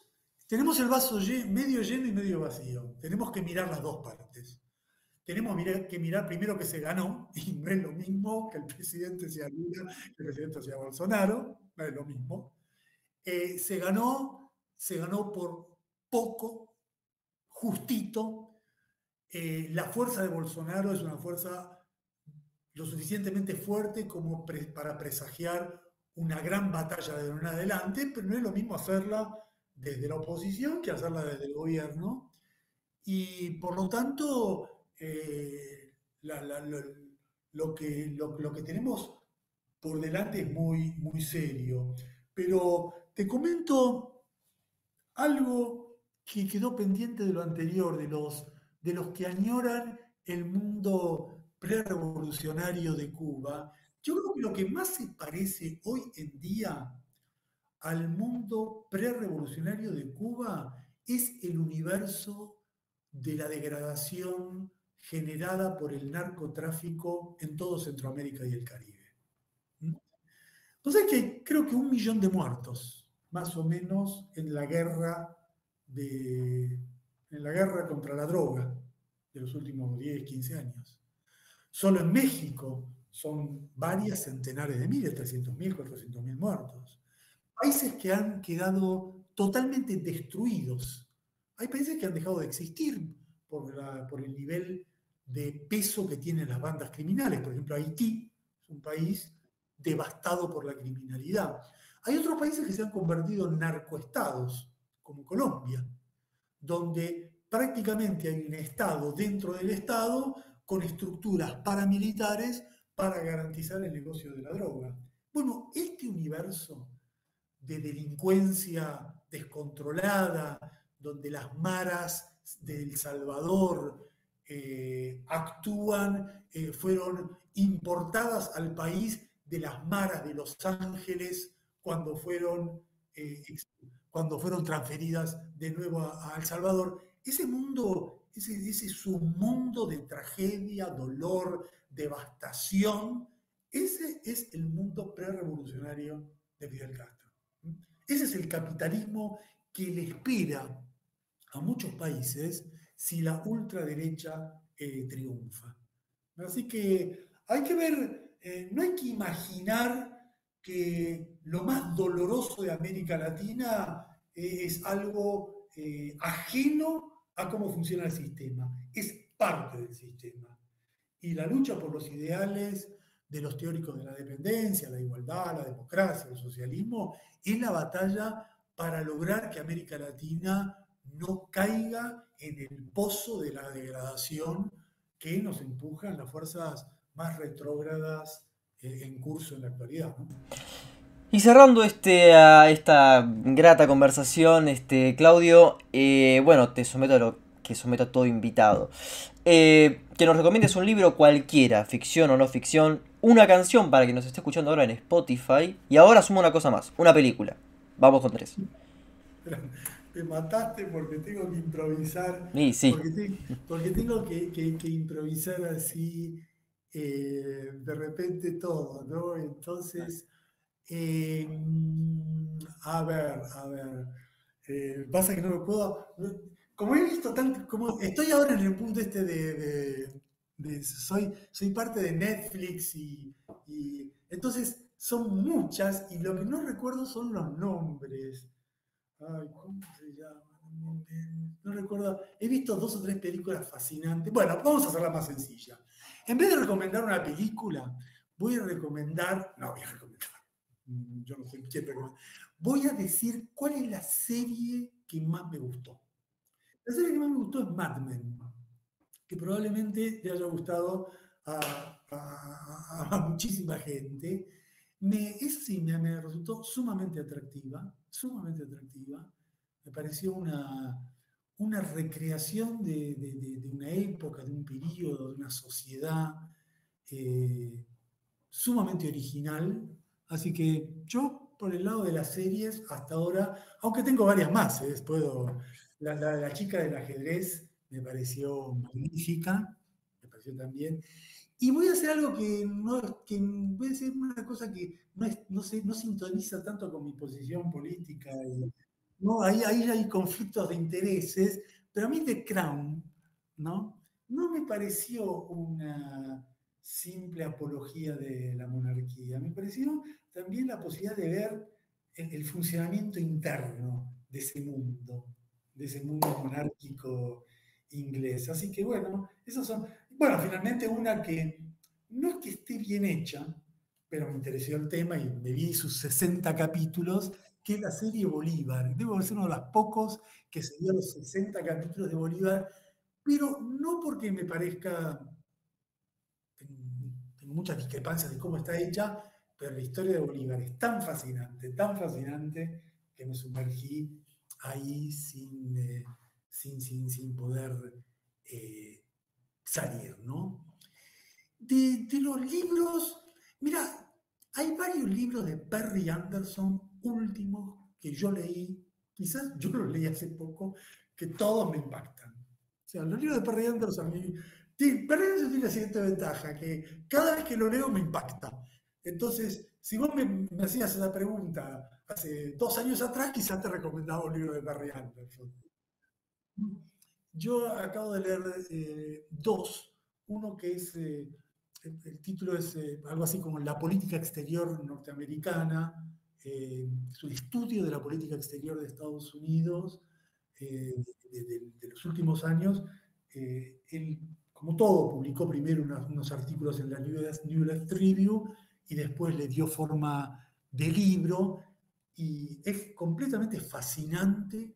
B: tenemos el vaso medio lleno y medio vacío. Tenemos que mirar las dos partes. Tenemos que mirar primero que se ganó, y no es lo mismo que el presidente sea Lula, que el presidente sea Bolsonaro, no es lo mismo. Eh, se ganó, se ganó por poco, justito. Eh, la fuerza de Bolsonaro es una fuerza lo suficientemente fuerte como para presagiar una gran batalla de en adelante, pero no es lo mismo hacerla desde la oposición que hacerla desde el gobierno. Y por lo tanto, eh, lo, que, lo, que tenemos por delante es muy, muy serio. Pero te comento algo que quedó pendiente de lo anterior, de los, de los que añoran el mundo prerevolucionario de Cuba, yo creo que lo que más se parece hoy en día al mundo prerevolucionario de Cuba es el universo de la degradación generada por el narcotráfico en todo Centroamérica y el Caribe. Entonces que creo que un millón de muertos, más o menos, en la guerra de, en la guerra contra la droga de los últimos 10, 15 años. Solo en México son varias centenares de miles, 300.000, 400.000 muertos. Países que han quedado totalmente destruidos. Hay países que han dejado de existir por, el nivel de peso que tienen las bandas criminales. Por ejemplo, Haití es un país devastado por la criminalidad. Hay otros países que se han convertido en narcoestados, como Colombia, donde prácticamente hay un Estado dentro del Estado con estructuras paramilitares para garantizar el negocio de la droga. Bueno, este universo de delincuencia descontrolada, donde las maras de El Salvador eh, actúan, eh, fueron importadas al país de las maras de Los Ángeles cuando fueron, eh, cuando fueron transferidas de nuevo a, El Salvador. Ese mundo, ese, ese mundo de tragedia, dolor, devastación, ese es el mundo prerevolucionario de Fidel Castro. Ese es el capitalismo que le espera a muchos países si la ultraderecha eh, triunfa. Así que hay que ver, eh, no hay que imaginar que lo más doloroso de América Latina eh, es algo ajeno a cómo funciona el sistema, es parte del sistema. Y la lucha por los ideales de los teóricos de la dependencia, la igualdad, la democracia, el socialismo, es la batalla para lograr que América Latina no caiga en el pozo de la degradación que nos empujan las fuerzas más retrógradas eh, en curso en la actualidad.
A: Y cerrando este, esta grata conversación, este, Claudio, eh, bueno, te someto a lo que someto a todo invitado. Eh, que nos recomiendes un libro cualquiera, ficción o no ficción, una canción para que nos esté escuchando ahora en Spotify, y ahora sumo una cosa más, una película. Vamos con tres
B: te mataste porque tengo que improvisar.
A: sí.
B: Porque, tengo que, improvisar así eh, de repente todo, ¿no? Entonces, em, a ver, a ver. Eh, pasa que no me puedo. Como he visto tanto, como estoy ahora en el punto este de, soy, soy parte de Netflix y, y entonces son muchas y lo que no recuerdo son los nombres. Ay, ¿cómo se llama? No recuerdo. He visto dos o tres películas fascinantes. Bueno, vamos a hacerla más sencilla. En vez de recomendar una película, voy a recomendar. No, voy a recomendar. Yo no sé quién recomendar. Voy a decir cuál es la serie que más me gustó. La serie que más me gustó es Mad Men, que probablemente le haya gustado a, muchísima gente. Me, esa sí me resultó sumamente atractiva sumamente atractiva. Me pareció una, una recreación de, una época, de un periodo, de una sociedad eh, sumamente original. Así que yo, por el lado de las series, hasta ahora, aunque tengo varias más, ¿eh? puedo, la, chica del ajedrez me pareció magnífica, me pareció también. Y voy a hacer algo que no, que una cosa que no, no, no sintoniza tanto con mi posición política. no, ahí, ahí hay conflictos de intereses, pero a mí The Crown, ¿no? No me pareció una simple apología de la monarquía, me pareció también la posibilidad de ver el, el funcionamiento interno de ese mundo, de ese mundo monárquico inglés. Así que bueno, esos son, bueno, finalmente una que no es que esté bien hecha, pero me interesó el tema y me vi sus 60 capítulos, que es la serie Bolívar. Debo ser uno de los pocos que se dio los 60 capítulos de Bolívar, pero no porque me parezca, tengo muchas discrepancias de cómo está hecha, pero la historia de Bolívar es tan fascinante, tan fascinante, que me sumergí ahí sin, eh, sin, sin, poder eh, salir, ¿no? De, los libros, mira, hay varios libros de Perry Anderson últimos que yo leí, quizás yo los leí hace poco, que todos me impactan. O sea, los libros de Perry Anderson, Perry Anderson tiene la siguiente ventaja, que cada vez que lo leo me impacta. Entonces, si vos me, me hacías esa pregunta hace dos años atrás, quizás te recomendaba un libro de Perry Anderson. Yo acabo de leer eh, dos. Uno que es, eh, el, título es eh, algo así como La política exterior norteamericana, es un estudio de la política exterior de Estados Unidos de, los últimos años. él, como todo, publicó primero unos, artículos en la New York Review y después le dio forma de libro. Y es completamente fascinante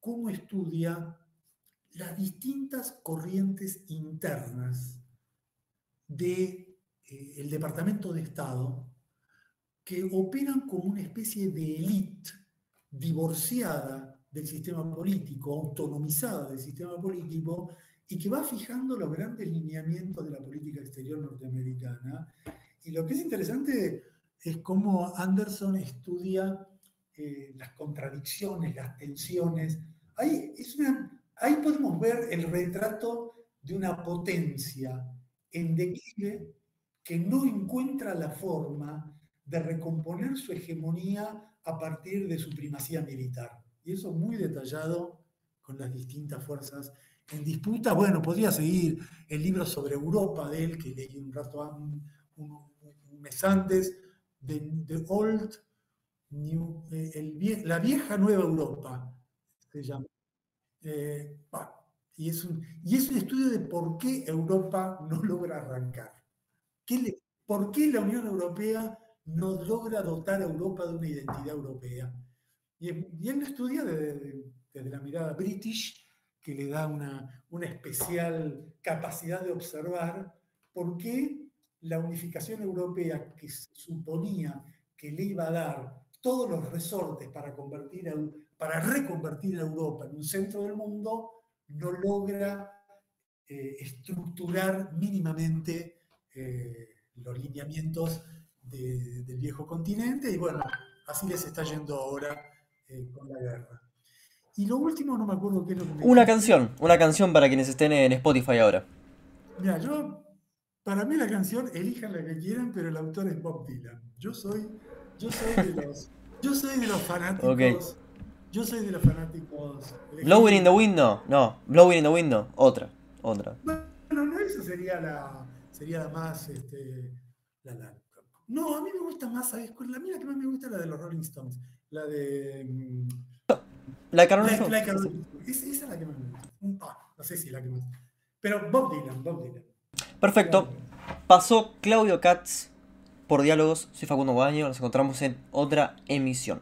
B: cómo estudia las distintas corrientes internas del de, eh, Departamento de Estado que operan como una especie de élite divorciada del sistema político, autonomizada del sistema político, y que va fijando los grandes lineamientos de la política exterior norteamericana. Y lo que es interesante es cómo Anderson estudia eh, las contradicciones, las tensiones. Ahí, ahí podemos ver el retrato de una potencia en declive que no encuentra la forma de recomponer su hegemonía a partir de su primacía militar. Y eso muy detallado con las distintas fuerzas en disputa. Bueno, podría seguir el libro sobre Europa de él, que leí un rato un, mes antes, The, Old New, eh, La vieja nueva Europa, se llama. Eh, y, es un, y es un estudio de por qué Europa no logra arrancar. ¿Por qué la Unión Europea no logra dotar a Europa de una identidad europea? Y, él estudia desde, la mirada british, que le da una, una especial capacidad de observar por qué la unificación europea que suponía que le iba a dar todos los resortes para, convertir para reconvertir a Europa en un centro del mundo, no logra eh, estructurar mínimamente eh, los lineamientos del viejo continente y bueno, así les está yendo ahora eh, con la guerra. Y lo último, no me acuerdo qué es lo que me
C: Una canción, una canción para quienes estén en Spotify ahora.
B: Mira, yo, para mí la canción, elijan la que quieran, pero el autor es Bob Dylan. Yo soy, yo soy de los, yo soy de los fanáticos. Yo soy de los fanáticos.
C: Blowing in the window, no, Blowing in the window, otra, otra.
B: Bueno, no, esa sería la, sería la más, este, no, a mí me gusta más, ¿sabes? La mía que más me gusta es la de los Rolling Stones, la de... Mm,
C: la de Carol
B: Esa, es la que más me gusta. Ah, no sé si es la que más. Pero Bob Dylan, Bob Dylan.
C: Perfecto. Pasó Claudio Katz por diálogos. Soy Facundo Guaño. Nos encontramos en otra emisión.